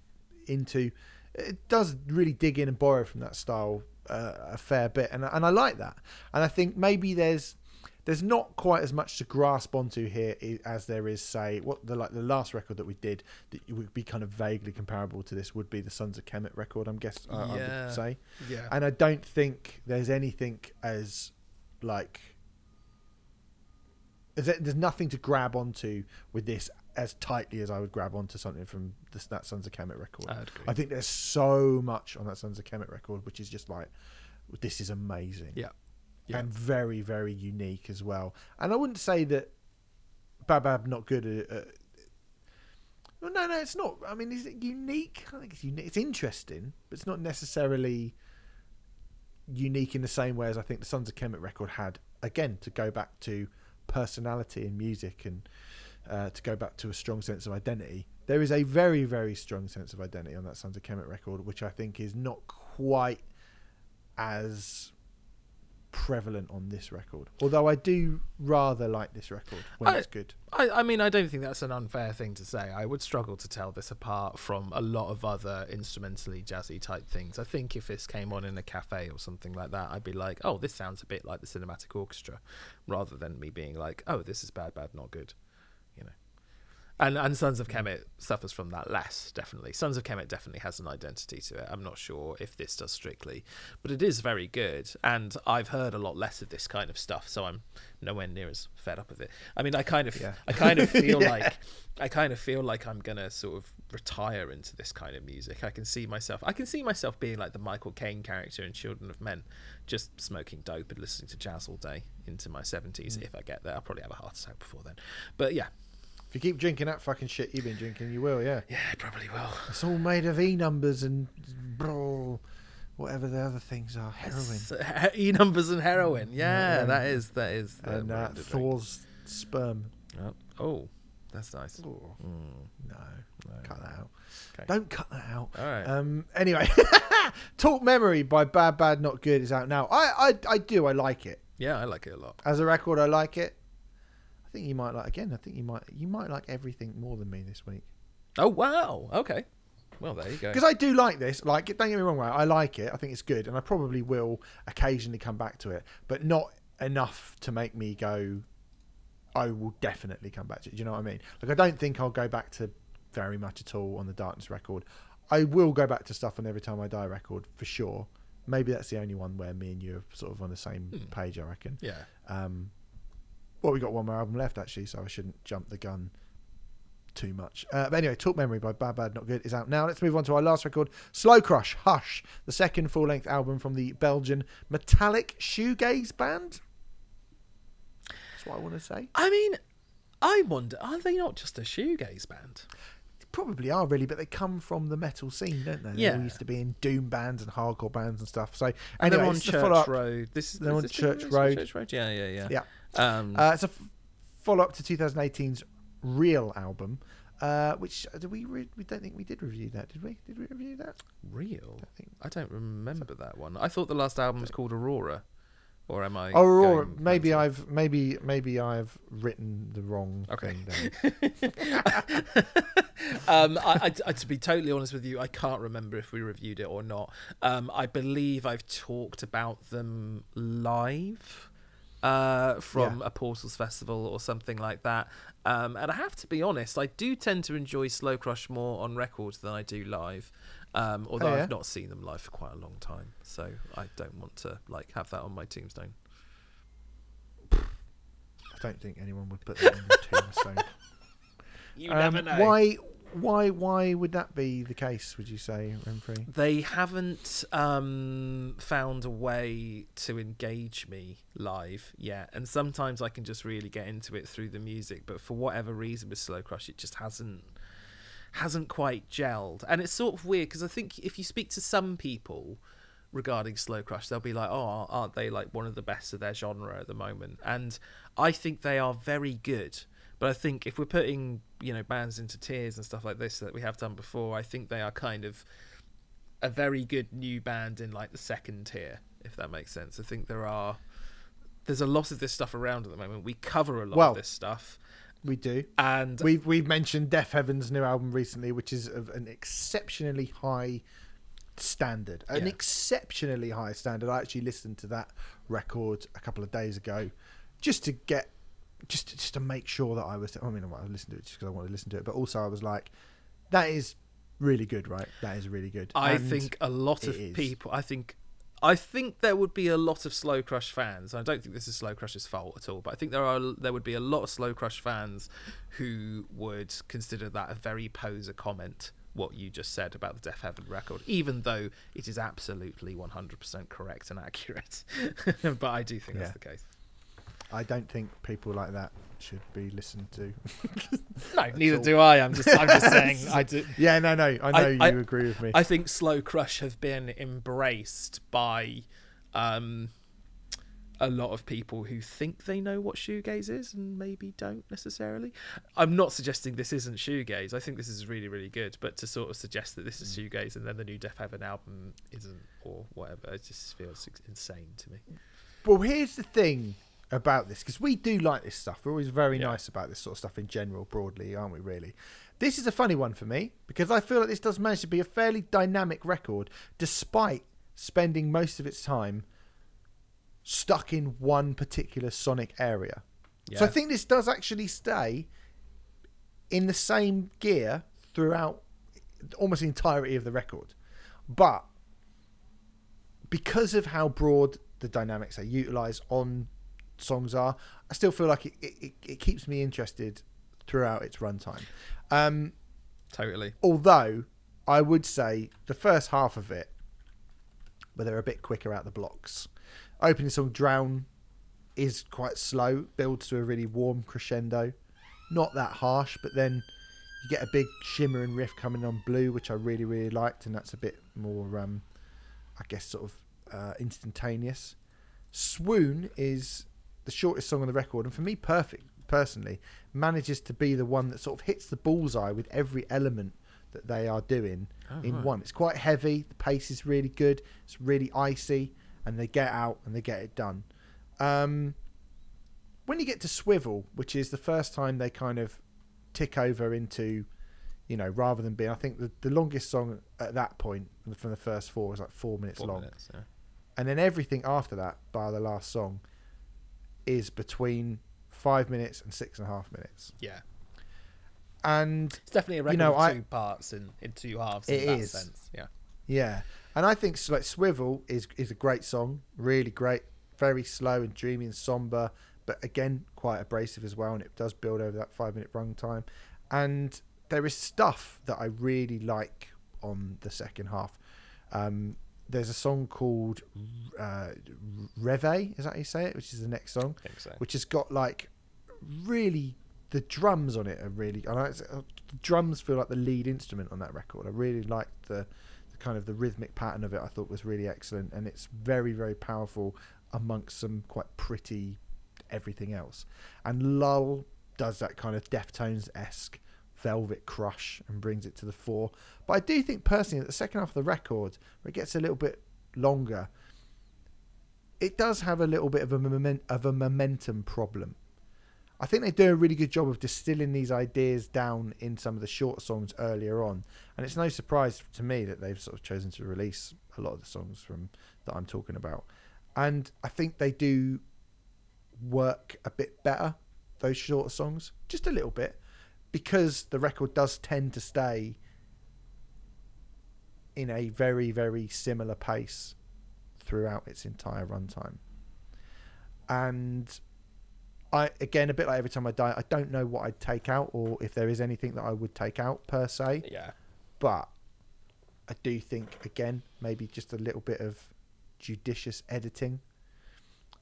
into, it does really dig in and borrow from that style uh, a fair bit, and and I like that. And I think maybe there's there's not quite as much to grasp onto here as there is, say, what the like the last record that we did that would be kind of vaguely comparable to this would be the Sons of Kemet record. I'm guess I, I would say, yeah. and I don't think there's anything as like there's nothing to grab onto with this as tightly as I would grab onto something from this, that Sons of Kemet record. I'd. I think there's so much on that Sons of Kemet record, which is just like, this is amazing. Yeah. Yeah. And very, very unique as well. And I wouldn't say that Babab not good at. at well, no, no, it's not. I mean, is it unique? I think it's unique. It's interesting, but it's not necessarily unique in the same way as I think the Sons of Kemet record had. Again, to go back to personality in music and uh, to go back to a strong sense of identity. There is a very, very strong sense of identity on that Sons of Kemet record, which I think is not quite as prevalent on this record. Although I do rather like this record when I- it's good. I, I mean, I don't think that's an unfair thing to say. I would struggle to tell this apart from a lot of other instrumentally jazzy type things. I think if this came on in a cafe or something like that, I'd be like, oh, this sounds a bit like the cinematic orchestra, rather than me being like, oh, this is bad, bad, not good. You know. And and Sons of Kemet suffers from that less, definitely. Sons of Kemet definitely has an identity to it. I'm not sure if this does strictly, but it is very good. And I've heard a lot less of this kind of stuff, so I'm nowhere near as fed up with it. I mean, I kind of, Yeah. I kind of feel Yeah. like, I kind of feel like I'm gonna sort of retire into this kind of music. I can see myself, I can see myself being like the Michael Caine character in Children of Men, just smoking dope and listening to jazz all day into my 70s. Mm. If I get there, I'll probably have a heart attack before then. But yeah, If you keep drinking that fucking shit you've been drinking, you will, yeah. yeah, I probably will. It's all made of E numbers and bro, whatever the other things are, heroin. E numbers and heroin. Yeah, Yeah. that is that is. and uh. Thor's sperm. Oh, oh, that's nice. Oh, Mm, no, no. cut that out. Okay. Don't cut that out. All right. Um, anyway, Talk Memory by Bad Bad Not Good is out now. I, I, I do. I like it yeah, I like it a lot. as a record. I like it. Think you might like again. I think you might you might like everything more than me this week Oh wow. Okay. Well, there you go. because I do like this. Like, don't get me wrong, right? I like it. I think it's good, and I probably will occasionally come back to it, but not enough to make me go. I will definitely come back to it. Do you know what I mean? Like, I don't think I'll go back to very much at all on the Darkness record. I will go back to stuff on Every Time I Die record for sure. Maybe that's the only one where me and you are sort of on the same Hmm. page. I reckon. Yeah. Um, well, we got one more album left actually, so I shouldn't jump the gun too much. Uh, but anyway, Talk Memory by Bad Bad Not Good is out now. Let's move on to our last record, Slow Crush Hush, the second full length album from the Belgian Metallic Shoegaze band. That's what I want to say. I mean, I wonder, are they not just a shoegaze band? They probably are really, but they come from the metal scene, don't they? They Yeah. all used to be in doom bands and hardcore bands and stuff. So And anyway, they're on the Church. Road. This is They're is on Church Road. Church Road. Yeah, yeah, yeah. Yeah. Um, Uh, it's a f- follow up to 2018's Real album, uh, which uh, did we re- we don't think we did review that, did we? Did we review that? real. I think I don't remember that one. I thought the last album was called Aurora, or am I? Aurora. Maybe mental? I've maybe maybe I've written the wrong Okay. thing down. um, I, I- to be totally honest with you, I can't remember if we reviewed it or not. Um, I believe I've talked about them live. Uh, from a Portals festival or something like that. Um, and I have to be honest, I do tend to enjoy Slow Crush more on record than I do live. Um, although Oh, yeah? I've not seen them live for quite a long time, so I don't want to like have that on my tombstone. I don't think anyone would put that on your tombstone. You Um, Why? Why? Why would that be the case? Would you say, Remfry? They haven't um, found a way to engage me live yet, and sometimes I can just really get into it through the music. But for whatever reason, with Slow Crush, it just hasn't hasn't quite gelled, and it's sort of weird because I think if you speak to some people regarding Slow Crush, they'll be like, "Oh, aren't they like one of the best of their genre at the moment?" And I think they are very good. But I think if we're putting, you know, bands into tiers and stuff like this that we have done before, I think they are kind of a very good new band in like the second tier, if that makes sense. I think there are there's a lot of this stuff around at the moment. We cover a lot Well, of this stuff, We do. and We've we've mentioned Deafheaven's new album recently, which is of an exceptionally high standard. An Yeah. exceptionally high standard. I actually listened to that record a couple of days ago, just to get, just to, just to make sure that I was. I mean, I listened to it just because I wanted to listen to it, but also I was like, that is really good, right? That is really good. I And think a lot of is. people. I think. I think there would be a lot of Slow Crush fans. I don't think this is Slow Crush's fault at all, but I think there are there would be a lot of Slow Crush fans who would consider that a very poser comment. What you just said about the Deafheaven record, even though it is absolutely 100% correct and accurate, but I do think Yeah. that's the case. I don't think people like that should be listened to. No, neither all. do I. I'm just I'm just saying I do. yeah, no, no, I know I- you agree with me. I think Slow Crush have been embraced by um, a lot of people who think they know what shoegaze is and maybe don't necessarily. I'm not suggesting this isn't shoegaze. I think this is really, really good. But to sort of suggest that this is Mm. shoegaze and then the new Deafheaven album isn't or whatever, it just feels insane to me. Well, here's the thing about this because we do like this stuff. We're always very Yeah. nice about this sort of stuff in general, broadly, aren't we? Really, this is a funny one for me because I feel like this does manage to be a fairly dynamic record, despite spending most of its time stuck in one particular sonic area. So I think this does actually stay in the same gear throughout almost the entirety of the record, but because of how broad the dynamics are utilized on songs are, I still feel like it, it, it keeps me interested throughout its runtime. Um, Totally. although I would say the first half of it, where they're a bit quicker out the blocks, opening song "Drown" is quite slow, builds to a really warm crescendo, not that harsh, but then you get a big shimmering riff coming on "Blue," which I really really liked, and that's a bit more, um, I guess, sort of uh, instantaneous. "Swoon" is the shortest song on the record, and for me, perfect personally manages to be the one that sort of hits the bullseye with every element that they are doing Oh, in right. one. It's quite heavy. The pace is really good. It's really icy, and they get out and they get it done. Um, when you get to Swivel, which is the first time they kind of tick over into, you know, rather than being, I think the, the longest song at that point from the first four was like four minutes Four long minutes, yeah. and then everything after that, bar the last song, is between five minutes and six and a half minutes. Yeah. And It's definitely a record You know, I- two parts in, in two halves It in that is. sense. Yeah. yeah, and I think like Swivel is is a great song, really great, very slow and dreamy and somber, but again quite abrasive as well, and it does build over that five minute run time. And there is stuff that I really like on the second half. Um, there's a song called uh, Reve, is that how you say it? Which is the next song. So. which has got like really the drums on it are really I like the drums feel like the lead instrument on that record. I really liked the, the kind of the rhythmic pattern of it. I thought was really excellent, and it's very very powerful amongst some quite pretty everything else. And Lull does that kind of Deftones esque velvet crush and brings it to the fore. But I do think personally that the second half of the record, where it gets a little bit longer, it does have a little bit of a moment, of a momentum problem. I think they do a really good job of distilling these ideas down in some of the short songs earlier on, and it's no surprise to me that they've sort of chosen to release a lot of the songs from that I'm talking about. And I think they do work a bit better. Those shorter songs, just a little bit, because the record does tend to stay in a very very similar pace throughout its entire runtime. And I again a bit like every time I die, I don't know what I'd take out or if there is anything that I would take out per se, Yeah. but I do think again maybe just a little bit of judicious editing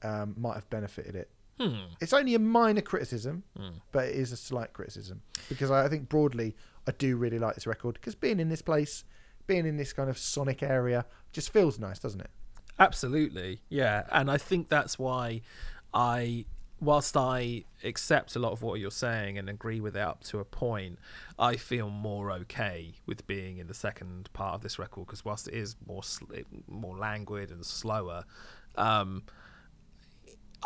um, might have benefited it. Hmm. It's only a minor criticism, Hmm. but it is a slight criticism because I, I think broadly I do really like this record because being in this place, being in this kind of sonic area, just feels nice, doesn't it? Absolutely, yeah, and I think that's why I, whilst I accept a lot of what you're saying and agree with it up to a point, I feel more okay with being in the second part of this record because whilst it is more more languid and slower, um,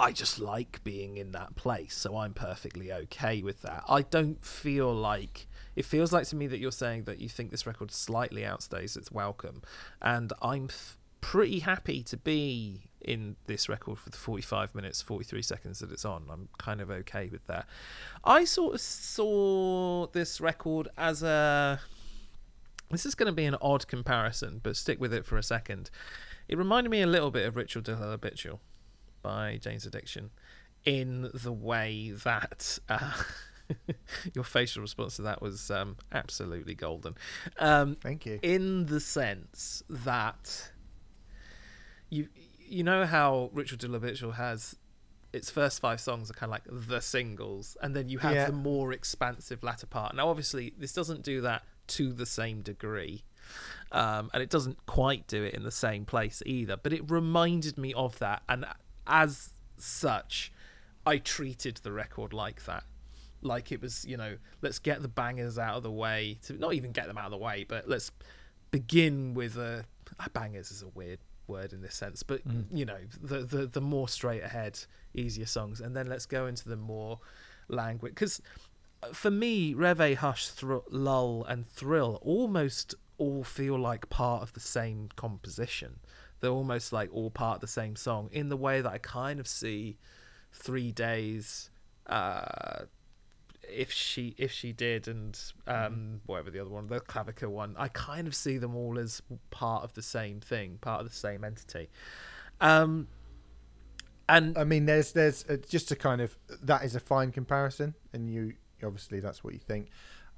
I just like being in that place, so I'm perfectly okay with that. I don't feel like it feels like to me that you're saying that you think this record slightly outstays its welcome, and I'm f- pretty happy to be in this record for the 45 minutes 43 seconds that it's on. I'm kind of okay with that. I sort of saw this record as a this is going to be an odd comparison but stick with it for a second. It reminded me a little bit of ritual la habitual by Jane's Addiction in the way that uh, your facial response to that was um, absolutely golden. Um, Thank you. in the sense that you you know how Ritual de has its first five songs are kind of like the singles, and then you have Yeah. the more expansive latter part. Now, obviously, this doesn't do that to the same degree. Um, and it doesn't quite do it in the same place either, but it reminded me of that, and as such, I treated the record like that, like it was, you know, let's get the bangers out of the way. To not even get them out of the way, but let's begin with a ah, bangers is a weird word in this sense, but you know, the the the more straight ahead, easier songs, and then let's go into the more languid because for me, Reve, Hush, thr- Lull, and Thrill almost all feel like part of the same composition. They're almost like all part of the same song in the way that I kind of see Three Days, uh, if she if she did, and um, whatever the other one, the Clavica one. I kind of see them all as part of the same thing, part of the same entity. Um, and I mean, there's there's uh, just to kind of that is a fine comparison, and you obviously that's what you think.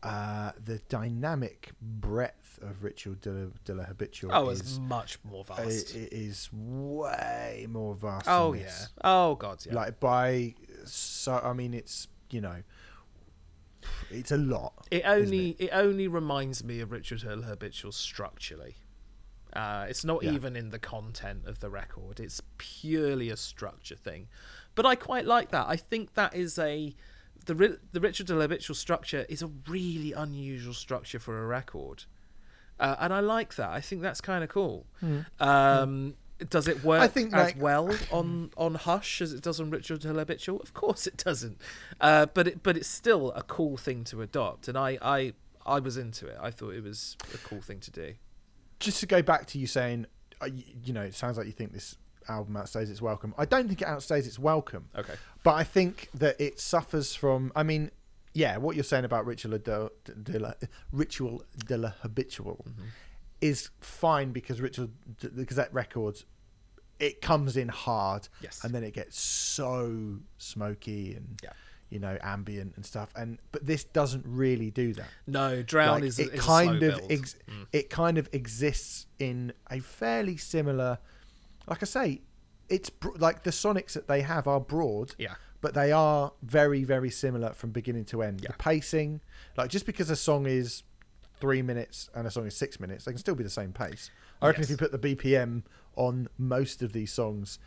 Uh, the dynamic breadth of Ritual de la, de la Habitual oh, is it's much more vast. it is way more vast. oh than yeah. this. Oh god, yeah. Like by so I mean it's you know it's a lot. It only it? only reminds me of Ritual de la habitual structurally. Uh, it's not Yeah. even in the content of the record. It's purely a structure thing. But I quite like that. I think that is a the the Ritual habitual structure is a really unusual structure for a record, uh, and I like that. I think that's kind of cool. Um, does it work I think, as like- well on on Hush as it does on Ritual de la Habitual? Of course it doesn't. Uh, but it but it's still a cool thing to adopt, and I I I was into it. I thought it was a cool thing to do. Just to go back to you saying, uh, you, you know, it sounds like you think this album outstays its welcome. I don't think it outstays its welcome. Okay. But I think that it suffers from. I mean, yeah, what you're saying about ritual de, de la, ritual de la habitual Mm-hmm. is fine because ritual because that record it comes in hard Yes. and then it gets so smoky and Yeah. you know ambient and stuff and but this doesn't really do that No, Drown Like, is, a- it is kind of ex- Mm. it kind of exists in a fairly similar like i say it's br- like the sonics that they have are broad Yeah. But they are very very similar from beginning to end Yeah. the pacing like just because a song is three minutes and a song is six minutes they can still be the same pace i reckon Yes. if you put the bpm on most of these songs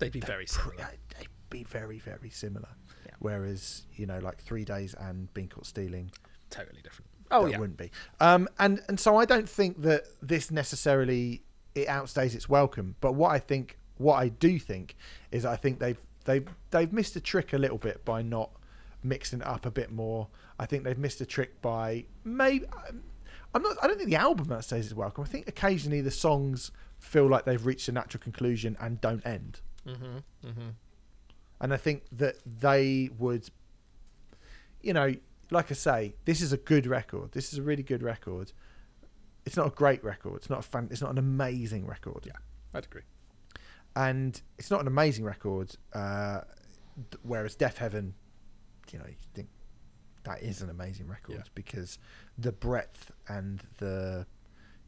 They'd be very similar. they'd be very very similar Yeah. whereas you know like three days and being caught stealing Totally different. Oh yeah. wouldn't be. Um, and and so I don't think that this necessarily it outstays its welcome. But what I think, what I do think, is I think they've they've they've missed a trick a little bit by not mixing it up a bit more. I think they've missed a trick by maybe. I'm not. I don't think the album outstays is welcome. I think occasionally the songs feel like they've reached a natural conclusion and don't end. Mm-hmm. Mm-hmm. and I think that they would, you know, like I say, this is a good record. This is a really good record. It's not a great record. It's not a fan. It's not an amazing record. Yeah, I'd agree. And it's not an amazing record. Uh, whereas Deafheaven, you know, you think that is an amazing record Yeah. because the breadth and the,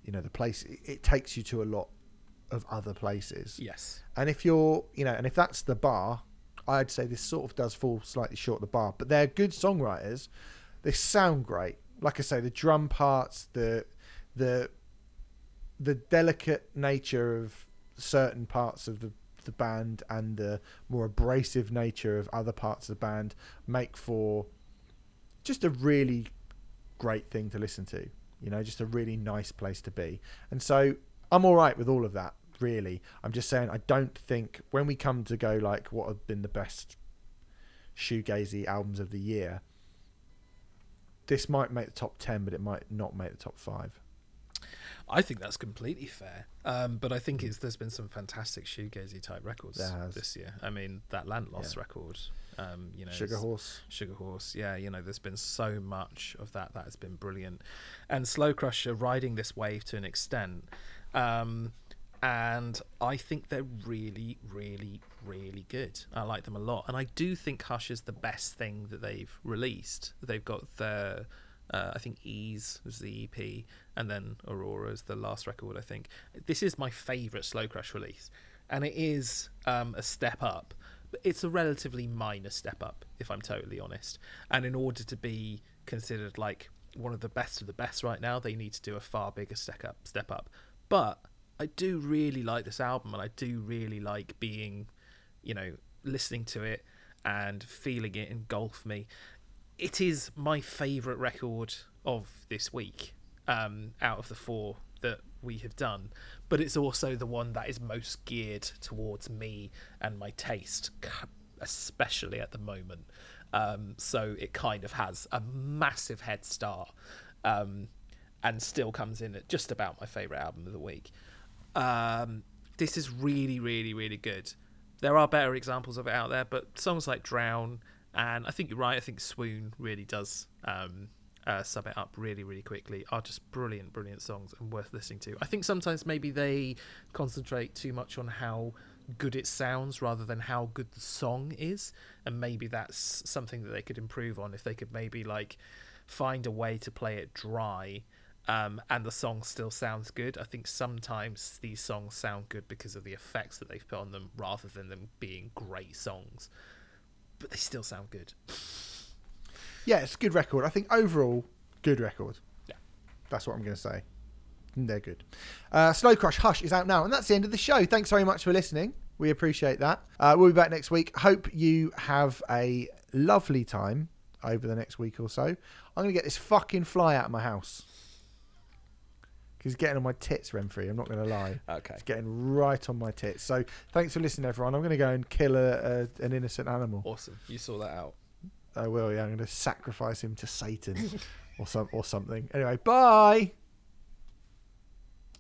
you know, the place it, it takes you to a lot of other places. Yes. And if you're, you know, and if that's the bar, I'd say this sort of does fall slightly short of the bar. But they're good songwriters. They sound great. Like I say, the drum parts, the the the delicate nature of certain parts of the the band and the more abrasive nature of other parts of the band make for just a really great thing to listen to. You know, just a really nice place to be. And so I'm all right with all of that, really. I'm just saying I don't think when we come to go like what have been the best shoegazy albums of the year, this might make the top 10, but it might not make the top 5. I think that's completely fair. Um, but I think it's there's been some fantastic shoegazy type records this year. I mean, that Land Lost Yeah. record, um, you know, Sugar Horse. Sugar Horse, yeah, you know, there's been so much of that that has been brilliant, and Slow Crusher riding this wave to an extent, um, and I think they're really, really, really good. I like them a lot, and I do think Hush is the best thing that they've released. They've got the, uh, I think Ease was the EP, and then Aurora is the last record. I think this is my favourite Slow Crush release, and it is um, a step up but it's a relatively minor step up, if I'm totally honest. And in order to be considered like one of the best of the best right now, they need to do a far bigger step up. Step up. But I do really like this album, and I do really like being, you know, listening to it and feeling it engulf me. It is my favourite record of this week, um, out of the four that we have done, but it's also the one that is most geared towards me and my taste, especially at the moment. Um, so it kind of has a massive head start, um, and still comes in at just about my favourite album of the week. Um, this is really, really, really good. There are better examples of it out there, but songs like Drown and I think you're right. I think Swoon really does um, uh, sum it up really, really quickly. Are just brilliant, brilliant songs and worth listening to. I think sometimes maybe they concentrate too much on how good it sounds rather than how good the song is, and maybe that's something that they could improve on if they could maybe like find a way to play it dry. Um, and the song still sounds good. I think sometimes these songs sound good because of the effects that they've put on them rather than them being great songs. But they still sound good. Yeah, it's a good record. I think overall, good record. Yeah. That's what I'm going to say. They're good. Uh, Slow Crush Hush is out now, and that's the end of the show. Thanks very much for listening. We appreciate that. Uh, we'll be back next week. Hope you have a lovely time over the next week or so. I'm going to get this fucking fly out of my house. He's getting on my tits, Remfry. I'm not going to lie. Okay. It's getting right on my tits. So thanks for listening, everyone. I'm going to go and kill a, a, an innocent animal. Awesome. You saw that out. I will. Yeah, I'm going to sacrifice him to Satan or some or something. Anyway, bye.